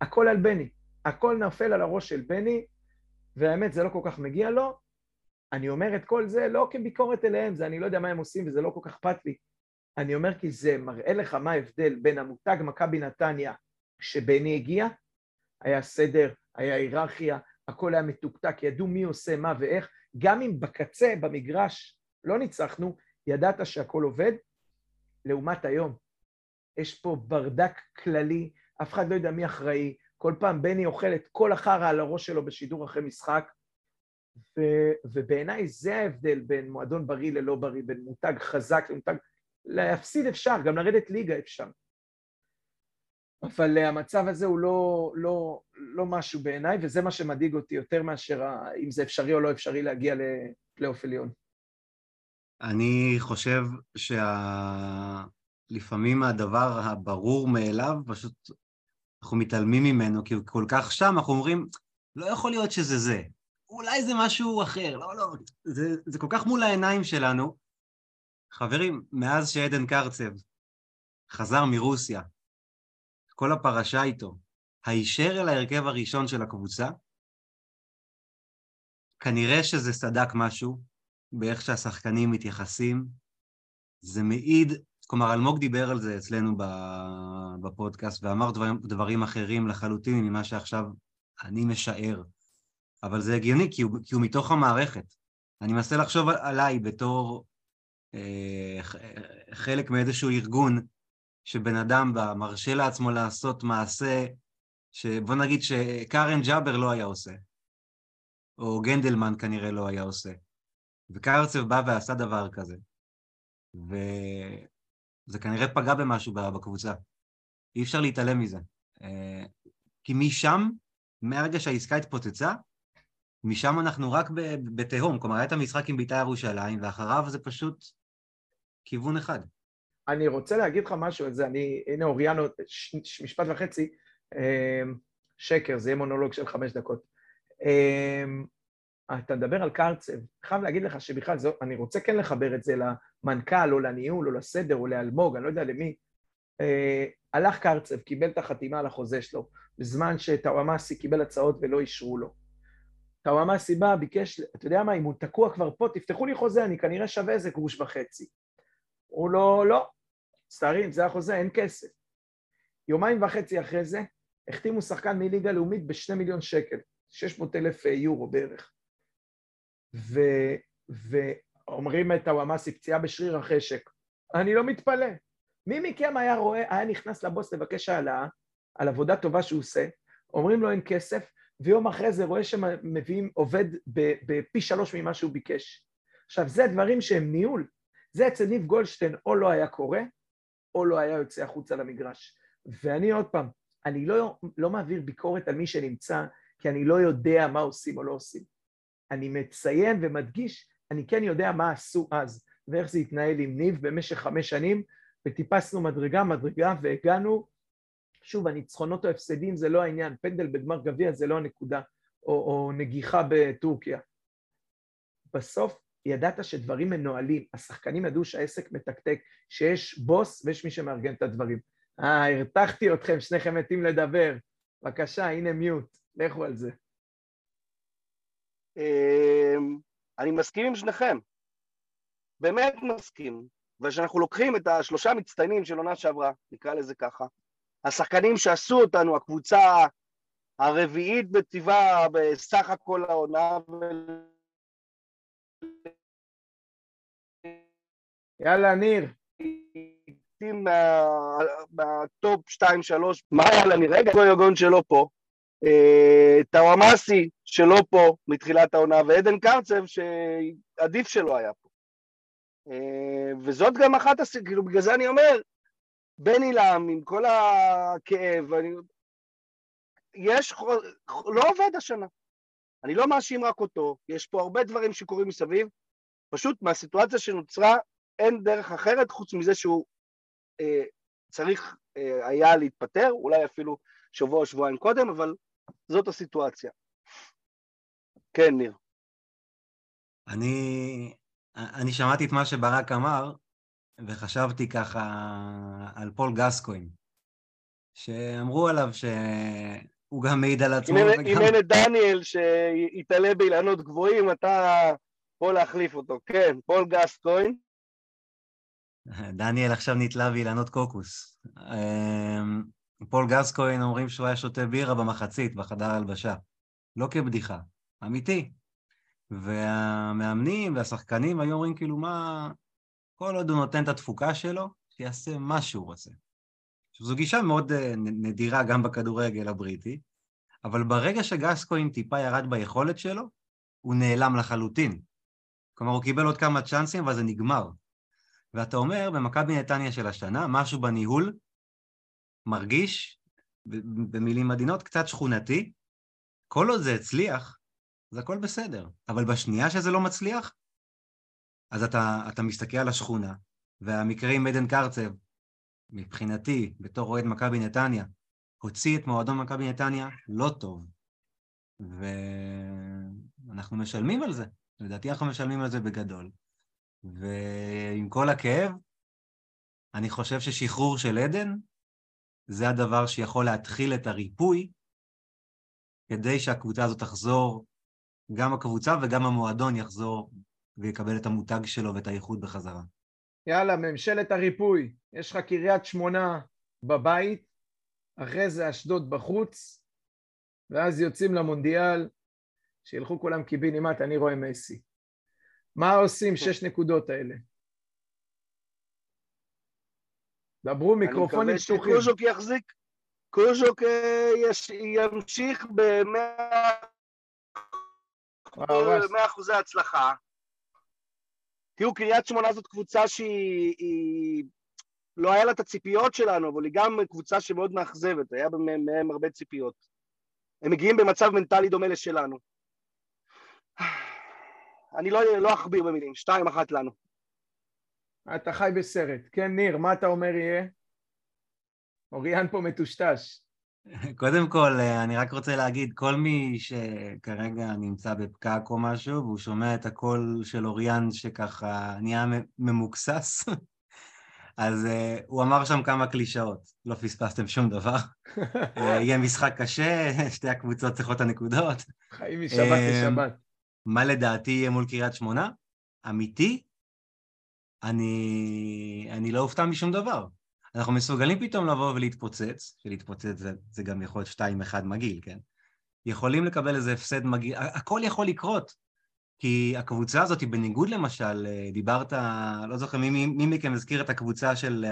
הכל על בני, הכל נופל על הראש של בני, והאמת זה לא כל כך מגיע לו. אני אומר את כל זה לא כביקורת אליהם, זה אני לא יודע מה הם עושים וזה לא כל כך אכפת לי. אני אומר כי זה מראה לך מה ההבדל בין המותג מכבי נתניה כשבני הגיע, היה סדר, היה היררכיה, הכל היה מתוקתק, ידעו מי עושה מה ואיך, גם אם בקצה, במגרש, לא ניצחנו, ידעת שהכל עובד, לעומת היום. יש פה ברדק כללי, אף אחד לא יודע מי אחראי, כל פעם בני אוכל את כל החרא על הראש שלו בשידור אחרי משחק, ו, ובעיניי זה ההבדל בין מועדון בריא ללא בריא, בין מותג חזק למותג... להפסיד אפשר, גם לרדת ליגה אפשר. אבל המצב הזה הוא לא, לא, לא משהו בעיניי, וזה מה שמדאיג אותי יותר מאשר אם זה אפשרי או לא אפשרי להגיע לפלייאוף עליון. אני חושב שלפעמים שה... הדבר הברור מאליו, פשוט אנחנו מתעלמים ממנו, כי הוא כל כך שם, אנחנו אומרים, לא יכול להיות שזה זה, אולי זה משהו אחר, לא, לא, זה, זה כל כך מול העיניים שלנו. חברים, מאז שעדן קרצב חזר מרוסיה, כל הפרשה איתו, הישר אל ההרכב הראשון של הקבוצה, כנראה שזה סדק משהו באיך שהשחקנים מתייחסים. זה מעיד, כלומר, אלמוג דיבר על זה אצלנו בפודקאסט ואמר דברים, דברים אחרים לחלוטין ממה שעכשיו אני משער. אבל זה הגיוני, כי הוא, כי הוא מתוך המערכת. אני מנסה לחשוב עליי בתור אה, חלק מאיזשהו ארגון שבן אדם בה מרשה לעצמו לעשות מעשה שבוא נגיד שקארן ג'אבר לא היה עושה, או גנדלמן כנראה לא היה עושה, וקרצב בא ועשה דבר כזה, וזה כנראה פגע במשהו בקבוצה. אי אפשר להתעלם מזה. אה, כי משם, מהרגע שהעסקה התפוצצה, משם אנחנו רק בתהום. כלומר, היה את המשחק עם בית"ר ירושלים, ואחריו זה פשוט כיוון אחד. אני רוצה להגיד לך משהו על זה, אני, הנה אוריאנו, ש, משפט וחצי, אמ, שקר, זה יהיה מונולוג של חמש דקות. אמ, אתה מדבר על קרצב, חייב להגיד לך שבכלל, זו, אני רוצה כן לחבר את זה למנכ"ל, או לניהול, או לסדר, או לאלמוג, אני לא יודע למי. אה, הלך קרצב, קיבל את החתימה על החוזה שלו, בזמן שטאוואמאסי קיבל הצעות ולא אישרו לו. טאוואמאסי בא, ביקש, אתה יודע מה, אם הוא תקוע כבר פה, תפתחו לי חוזה, אני כנראה שווה איזה גרוש וחצי. הוא לא, לא, מצטערים, זה החוזה, אין כסף. יומיים וחצי אחרי זה, החתימו שחקן מליגה לאומית בשני מיליון שקל, 600 אלף אה, יורו בערך. ו, ואומרים את הוואמאסי, פציעה בשריר החשק. אני לא מתפלא. מי מכם היה רואה, היה נכנס לבוס לבקש העלאה על עבודה טובה שהוא עושה, אומרים לו אין כסף, ויום אחרי זה רואה שמביאים עובד בפי שלוש ממה שהוא ביקש. עכשיו, זה דברים שהם ניהול. זה אצל ניב גולדשטיין או לא היה קורה, או לא היה יוצא החוצה למגרש. ואני עוד פעם, אני לא, לא מעביר ביקורת על מי שנמצא, כי אני לא יודע מה עושים או לא עושים. אני מציין ומדגיש, אני כן יודע מה עשו אז, ואיך זה התנהל עם ניב במשך חמש שנים, וטיפסנו מדרגה מדרגה והגענו, שוב, הניצחונות או הפסדים זה לא העניין, פנדל בגמר גביע זה לא הנקודה, או, או נגיחה בטורקיה. בסוף ידעת שדברים מנוהלים, השחקנים ידעו שהעסק מתקתק, שיש בוס ויש מי שמארגן את הדברים. אה, הרתחתי אתכם, שניכם מתים לדבר. בבקשה, הנה מיוט, לכו על זה. אמ, אני מסכים עם שניכם, באמת מסכים. וכשאנחנו לוקחים את השלושה מצטיינים של עונה שעברה, נקרא לזה ככה, השחקנים שעשו אותנו, הקבוצה הרביעית בטבעה בסך הכל העונה, יאללה, ניר. מהטופ 2-3, מה היה לניר? רגע, גויוגון שלא פה, אה, טאוואמאסי שלא פה מתחילת העונה, ועדן קרצב שעדיף שלא היה פה. אה, וזאת גם אחת הס... כאילו, בגלל זה אני אומר, בני לם, עם כל הכאב, אני... יש, לא עובד השנה. אני לא מאשים רק אותו, יש פה הרבה דברים שקורים מסביב, פשוט מהסיטואציה שנוצרה אין דרך אחרת חוץ מזה שהוא אה, צריך אה, היה להתפטר, אולי אפילו שבוע או שבועיים קודם, אבל זאת הסיטואציה. כן, ניר. אני, אני שמעתי את מה שברק אמר, וחשבתי ככה על פול גסקוין, שאמרו עליו שהוא גם מעיד על עצמו. אם אין את דניאל שיתלה באילנות גבוהים, אתה פה להחליף אותו. כן, פול גסקוין. דניאל עכשיו נתלה באילנות קוקוס. אמ, פול גסקוין אומרים שהוא היה שותה בירה במחצית, בחדר הלבשה. לא כבדיחה, אמיתי. והמאמנים והשחקנים היו אומרים כאילו מה, כל עוד הוא נותן את התפוקה שלו, שיעשה מה שהוא רוצה. עכשיו זו גישה מאוד אה, נדירה גם בכדורגל הבריטי, אבל ברגע שגסקוין טיפה ירד ביכולת שלו, הוא נעלם לחלוטין. כלומר, הוא קיבל עוד כמה צ'אנסים, אבל זה נגמר. ואתה אומר, במכבי נתניה של השנה, משהו בניהול מרגיש, במילים עדינות, קצת שכונתי. כל עוד זה הצליח, אז הכל בסדר. אבל בשנייה שזה לא מצליח, אז אתה, אתה מסתכל על השכונה, והמקרה עם עדן קרצב, מבחינתי, בתור אוהד מכבי נתניה, הוציא את מועדון מכבי נתניה לא טוב. ואנחנו משלמים על זה. לדעתי אנחנו משלמים על זה בגדול. ועם כל הכאב, אני חושב ששחרור של עדן זה הדבר שיכול להתחיל את הריפוי כדי שהקבוצה הזאת תחזור, גם הקבוצה וגם המועדון יחזור ויקבל את המותג שלו ואת האיחוד בחזרה. יאללה, ממשלת הריפוי. יש לך קריית שמונה בבית, אחרי זה אשדוד בחוץ, ואז יוצאים למונדיאל, שילכו כולם קיבינימט, אני רואה מסי. מה עושים שש נקודות האלה? דברו מיקרופונים פתוחים. אני מקווה שקוז'וק יחזיק, קוז'וק אה, ימשיך במאה אחוזי הצלחה. תראו, קריית שמונה זאת קבוצה שהיא... לא היה לה את הציפיות שלנו, אבל היא גם קבוצה שמאוד מאכזבת, היה מהם הרבה ציפיות. הם מגיעים במצב מנטלי דומה לשלנו. אני לא, לא אכביר במילים, שתיים אחת לנו. אתה חי בסרט. כן, ניר, מה אתה אומר יהיה? אוריאן פה מטושטש. קודם כל, אה, אני רק רוצה להגיד, כל מי שכרגע נמצא בפקק או משהו, והוא שומע את הקול של אוריאן שככה נהיה ממוקסס, אז uh, הוא אמר שם כמה קלישאות, לא פספסתם שום דבר. uh, יהיה משחק קשה, שתי הקבוצות צריכות את הנקודות. חיים משבת לשבת. מה לדעתי יהיה מול קריית שמונה? אמיתי? אני, אני לא אופתע משום דבר. אנחנו מסוגלים פתאום לבוא ולהתפוצץ, שלהתפוצץ זה, זה גם יכול להיות 2-1 מגעיל, כן? יכולים לקבל איזה הפסד מגעיל, הכל יכול לקרות. כי הקבוצה הזאת, בניגוד למשל, אה, דיברת, לא זוכר מי, מי מכם הזכיר את הקבוצה של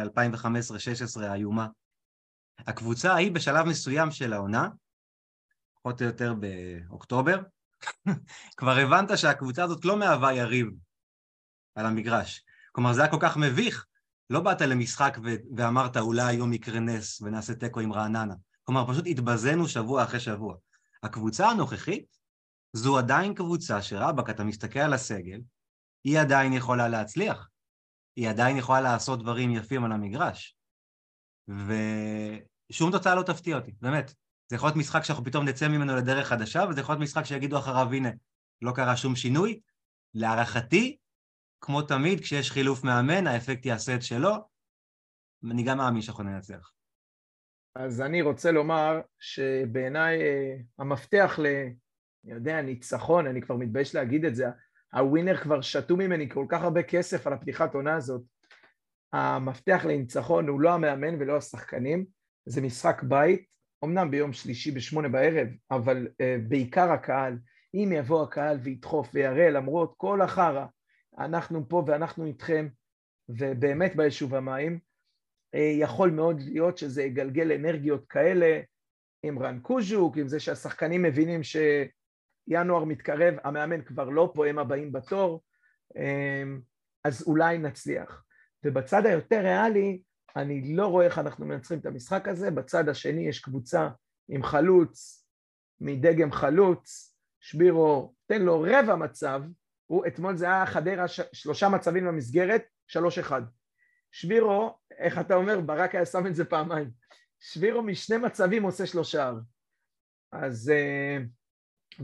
2015-2016 האיומה. הקבוצה ההיא בשלב מסוים של העונה, פחות או יותר באוקטובר, כבר הבנת שהקבוצה הזאת לא מהווה יריב על המגרש. כלומר, זה היה כל כך מביך, לא באת למשחק ו- ואמרת אולי היום יקרה נס ונעשה תיקו עם רעננה. כלומר, פשוט התבזינו שבוע אחרי שבוע. הקבוצה הנוכחית זו עדיין קבוצה שרבאק, אתה מסתכל על הסגל, היא עדיין יכולה להצליח. היא עדיין יכולה לעשות דברים יפים על המגרש. ושום תוצאה לא תפתיע אותי, באמת. זה יכול להיות משחק שאנחנו פתאום נצא ממנו לדרך חדשה, וזה יכול להיות משחק שיגידו אחריו, הנה, לא קרה שום שינוי. להערכתי, כמו תמיד, כשיש חילוף מאמן, האפקט יעשה את שלו. אני גם מאמין שאנחנו ננצח. אז אני רוצה לומר שבעיניי אה, המפתח ל... אני יודע, ניצחון, אני כבר מתבייש להגיד את זה, הווינר כבר שתו ממני כל כך הרבה כסף על הפתיחת עונה הזאת. המפתח לניצחון הוא לא המאמן ולא השחקנים, זה משחק בית, אמנם ביום שלישי בשמונה בערב, אבל uh, בעיקר הקהל, אם יבוא הקהל וידחוף ויראה למרות כל החרא, אנחנו פה ואנחנו איתכם, ובאמת ביישוב המים, uh, יכול מאוד להיות שזה יגלגל אנרגיות כאלה עם רן קוז'וק, עם זה שהשחקנים מבינים שינואר מתקרב, המאמן כבר לא פה, הם הבאים בתור, uh, אז אולי נצליח. ובצד היותר ריאלי, אני לא רואה איך אנחנו מנצחים את המשחק הזה, בצד השני יש קבוצה עם חלוץ, מדגם חלוץ, שבירו, תן לו רבע מצב, הוא, אתמול זה היה חדרה ש... שלושה מצבים למסגרת, שלוש אחד. שבירו, איך אתה אומר, ברק היה שם את זה פעמיים. שבירו משני מצבים עושה שלושה. אז... אה,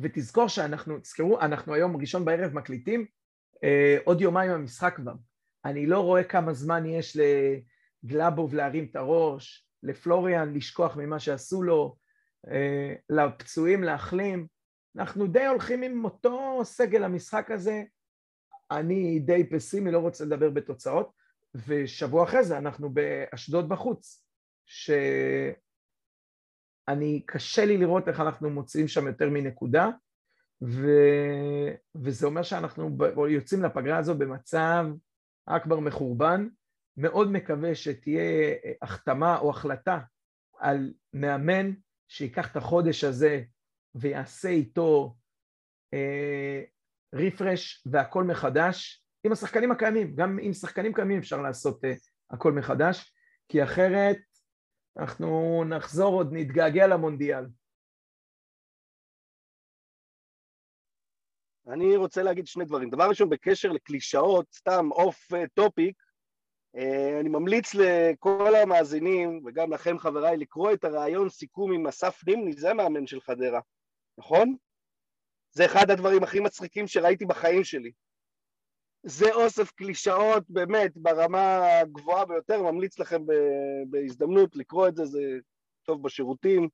ותזכור שאנחנו, תזכרו, אנחנו היום ראשון בערב מקליטים, אה, עוד יומיים המשחק כבר. אני לא רואה כמה זמן יש לגלאבוב להרים את הראש, לפלוריאן לשכוח ממה שעשו לו, אה, לפצועים להחלים. אנחנו די הולכים עם אותו סגל המשחק הזה. אני די פסימי, לא רוצה לדבר בתוצאות, ושבוע אחרי זה אנחנו באשדוד בחוץ, שאני, קשה לי לראות איך אנחנו מוצאים שם יותר מנקודה, ו... וזה אומר שאנחנו יוצאים לפגרה הזו במצב אכבר מחורבן, מאוד מקווה שתהיה החתמה או החלטה על מאמן שיקח את החודש הזה ויעשה איתו אה, רפרש והכל מחדש, עם השחקנים הקיימים, גם עם שחקנים קיימים אפשר לעשות אה, הכל מחדש, כי אחרת אנחנו נחזור עוד, נתגעגע למונדיאל. אני רוצה להגיד שני דברים. דבר ראשון, בקשר לקלישאות, סתם off topic, אה, אני ממליץ לכל המאזינים, וגם לכם חבריי, לקרוא את הריאיון סיכום עם אסף נימני, זה מאמן של חדרה, נכון? זה אחד הדברים הכי מצחיקים שראיתי בחיים שלי. זה אוסף קלישאות באמת ברמה הגבוהה ביותר, ממליץ לכם בהזדמנות לקרוא את זה, זה טוב בשירותים,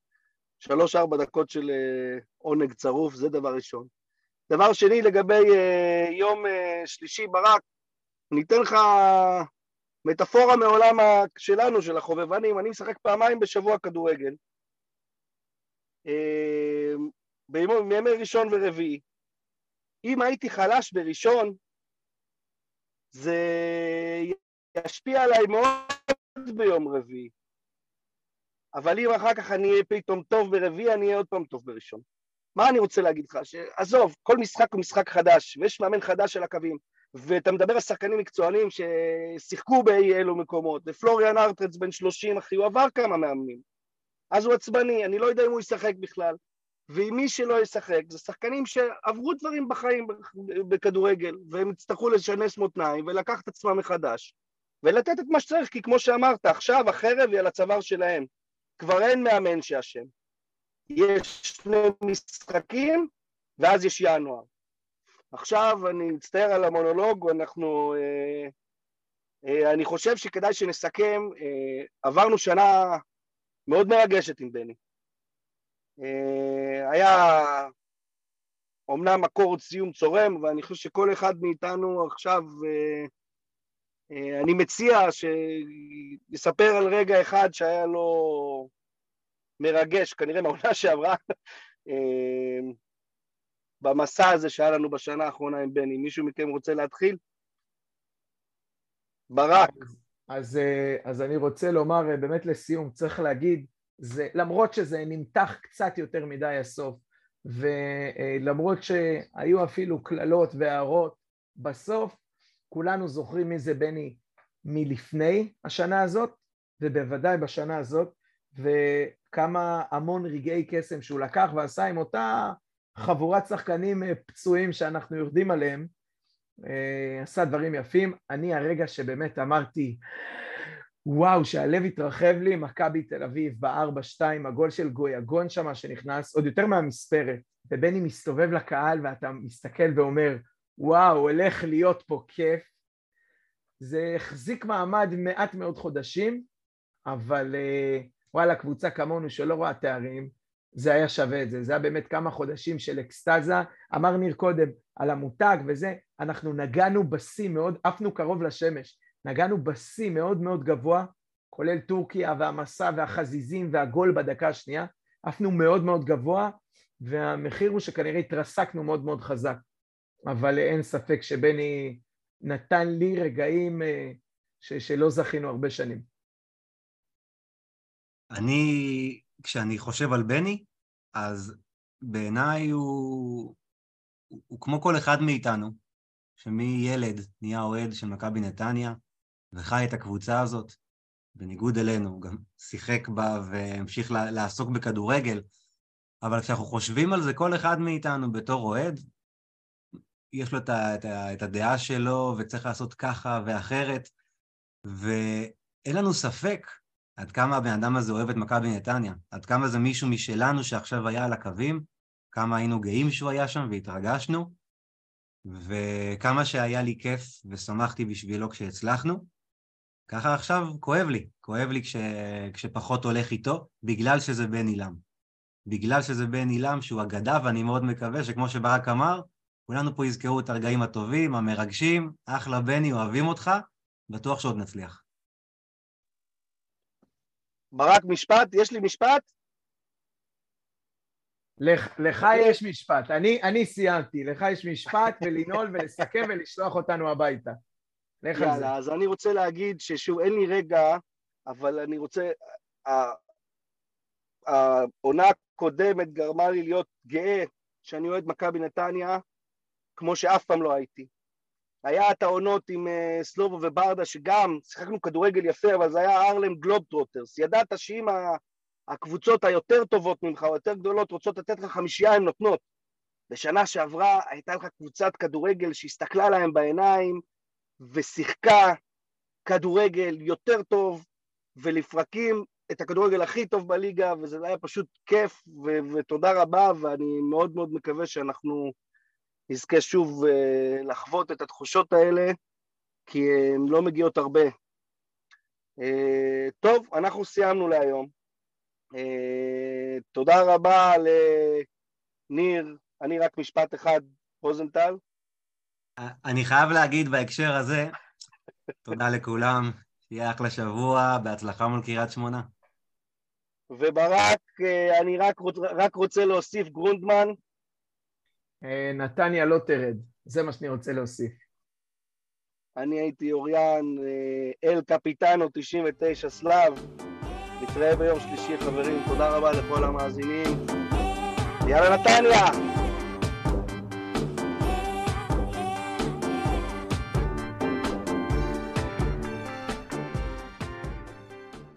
שלוש-ארבע דקות של אה, עונג צרוף, זה דבר ראשון. דבר שני, לגבי אה, יום שלישי ברק, אני אתן לך מטאפורה מעולם שלנו, של החובבנים, אני משחק פעמיים בשבוע כדורגל, אמ, בימי ראשון ורביעי. אם הייתי חלש בראשון, זה ישפיע עליי מאוד ביום רביעי. אבל אם אחר כך אני אהיה פתאום טוב ברביעי, אני אהיה עוד פעם טוב בראשון. מה אני רוצה להגיד לך? שעזוב, כל משחק הוא משחק חדש, ויש מאמן חדש על הקווים. ואתה מדבר על שחקנים מקצוענים ששיחקו באי אלו מקומות, ופלוריאן ארטרץ בן 30, אחי, הוא עבר כמה מאמנים. אז הוא עצבני, אני לא יודע אם הוא ישחק בכלל. ואם מי שלא ישחק, זה שחקנים שעברו דברים בחיים בכדורגל, והם יצטרכו לשנס מותניים ולקחת את עצמם מחדש, ולתת את מה שצריך, כי כמו שאמרת, עכשיו החרב היא על הצוואר שלהם. כבר אין מאמן שאשם. יש שני משחקים, ואז יש ינואר. עכשיו אני מצטער על המונולוג, אנחנו... אה, אה, אני חושב שכדאי שנסכם, אה, עברנו שנה מאוד מרגשת עם בני. היה אומנם מקור סיום צורם, ואני חושב שכל אחד מאיתנו עכשיו, אני מציע שיספר על רגע אחד שהיה לו מרגש, כנראה מהעונה שעברה, במסע הזה שהיה לנו בשנה האחרונה עם בני. מישהו מכם רוצה להתחיל? ברק. אז, אה, אז אני רוצה לומר אה, באמת לסיום, צריך להגיד, זה, למרות שזה נמתח קצת יותר מדי הסוף, ולמרות שהיו אפילו קללות והערות, בסוף כולנו זוכרים מי זה בני מלפני השנה הזאת, ובוודאי בשנה הזאת, וכמה המון רגעי קסם שהוא לקח ועשה עם אותה חבורת שחקנים אה, פצועים שאנחנו יורדים עליהם, אה, עשה דברים יפים. אני הרגע שבאמת אמרתי, וואו, שהלב התרחב לי, מכבי תל אביב בארבע שתיים, הגול של גויגון שמה שנכנס, עוד יותר מהמספרת, ובני מסתובב לקהל ואתה מסתכל ואומר, וואו, הולך להיות פה כיף. זה החזיק מעמד מעט מאוד חודשים, אבל אה, וואלה, קבוצה כמונו שלא רואה תארים, זה היה שווה את זה, זה היה באמת כמה חודשים של אקסטזה, אמר ניר קודם על המותג וזה, אנחנו נגענו בשיא מאוד, עפנו קרוב לשמש, נגענו בשיא מאוד מאוד גבוה, כולל טורקיה והמסע והחזיזים והגול בדקה השנייה, עפנו מאוד מאוד גבוה, והמחיר הוא שכנראה התרסקנו מאוד מאוד חזק, אבל אין ספק שבני נתן לי רגעים אה, ש- שלא זכינו הרבה שנים. אני, כשאני חושב על בני, אז בעיניי הוא, הוא, הוא כמו כל אחד מאיתנו, שמילד נהיה אוהד של מכבי נתניה, וחי את הקבוצה הזאת, בניגוד אלינו, גם שיחק בה והמשיך לעסוק בכדורגל, אבל כשאנחנו חושבים על זה, כל אחד מאיתנו בתור אוהד, יש לו את, את, את הדעה שלו וצריך לעשות ככה ואחרת, ואין לנו ספק עד כמה הבן אדם הזה אוהב את מכבי נתניה, עד כמה זה מישהו משלנו שעכשיו היה על הקווים, כמה היינו גאים שהוא היה שם והתרגשנו, וכמה שהיה לי כיף ושמחתי בשבילו כשהצלחנו. ככה עכשיו כואב לי, כואב לי כש, כשפחות הולך איתו, בגלל שזה בן עילם. בגלל שזה בן עילם שהוא אגדה, ואני מאוד מקווה שכמו שברק אמר, כולנו פה יזכרו את הרגעים הטובים, המרגשים, אחלה בני, אוהבים אותך, בטוח שעוד נצליח. ברק, משפט? יש לי משפט? לך, לך יש משפט, אני, אני סיימתי, לך יש משפט ולנעול ולסכם ולשלוח אותנו הביתה. לך על זה. אז אני רוצה להגיד ששוב, אין לי רגע, אבל אני רוצה... העונה הקודמת גרמה לי להיות גאה שאני אוהד מכבי נתניה, כמו שאף פעם לא הייתי. היה את העונות עם uh, סלובו וברדה, שגם שיחקנו כדורגל יפה, אבל זה היה ארלם גלובטרוטרס. ידעת שאם הקבוצות היותר טובות ממך, או יותר גדולות, רוצות לתת לך חמישייה, הן נותנות. בשנה שעברה הייתה לך קבוצת כדורגל שהסתכלה להם בעיניים ושיחקה כדורגל יותר טוב, ולפרקים את הכדורגל הכי טוב בליגה, וזה היה פשוט כיף, ו- ותודה רבה, ואני מאוד מאוד מקווה שאנחנו נזכה שוב uh, לחוות את התחושות האלה, כי הן לא מגיעות הרבה. Uh, טוב, אנחנו סיימנו להיום. Uh, תודה רבה לניר, אני רק משפט אחד, רוזנטל. אני חייב להגיד בהקשר הזה, תודה לכולם, שיהיה אחלה שבוע, בהצלחה מול קריית שמונה. וברק, אני רק, רק רוצה להוסיף גרונדמן, אה, נתניה לא תרד, זה מה שאני רוצה להוסיף. אני הייתי אוריאן אה, אל קפיטנו 99 סלאב. נתראה ביום שלישי חברים, תודה רבה לכל המאזינים. יאללה נתניה!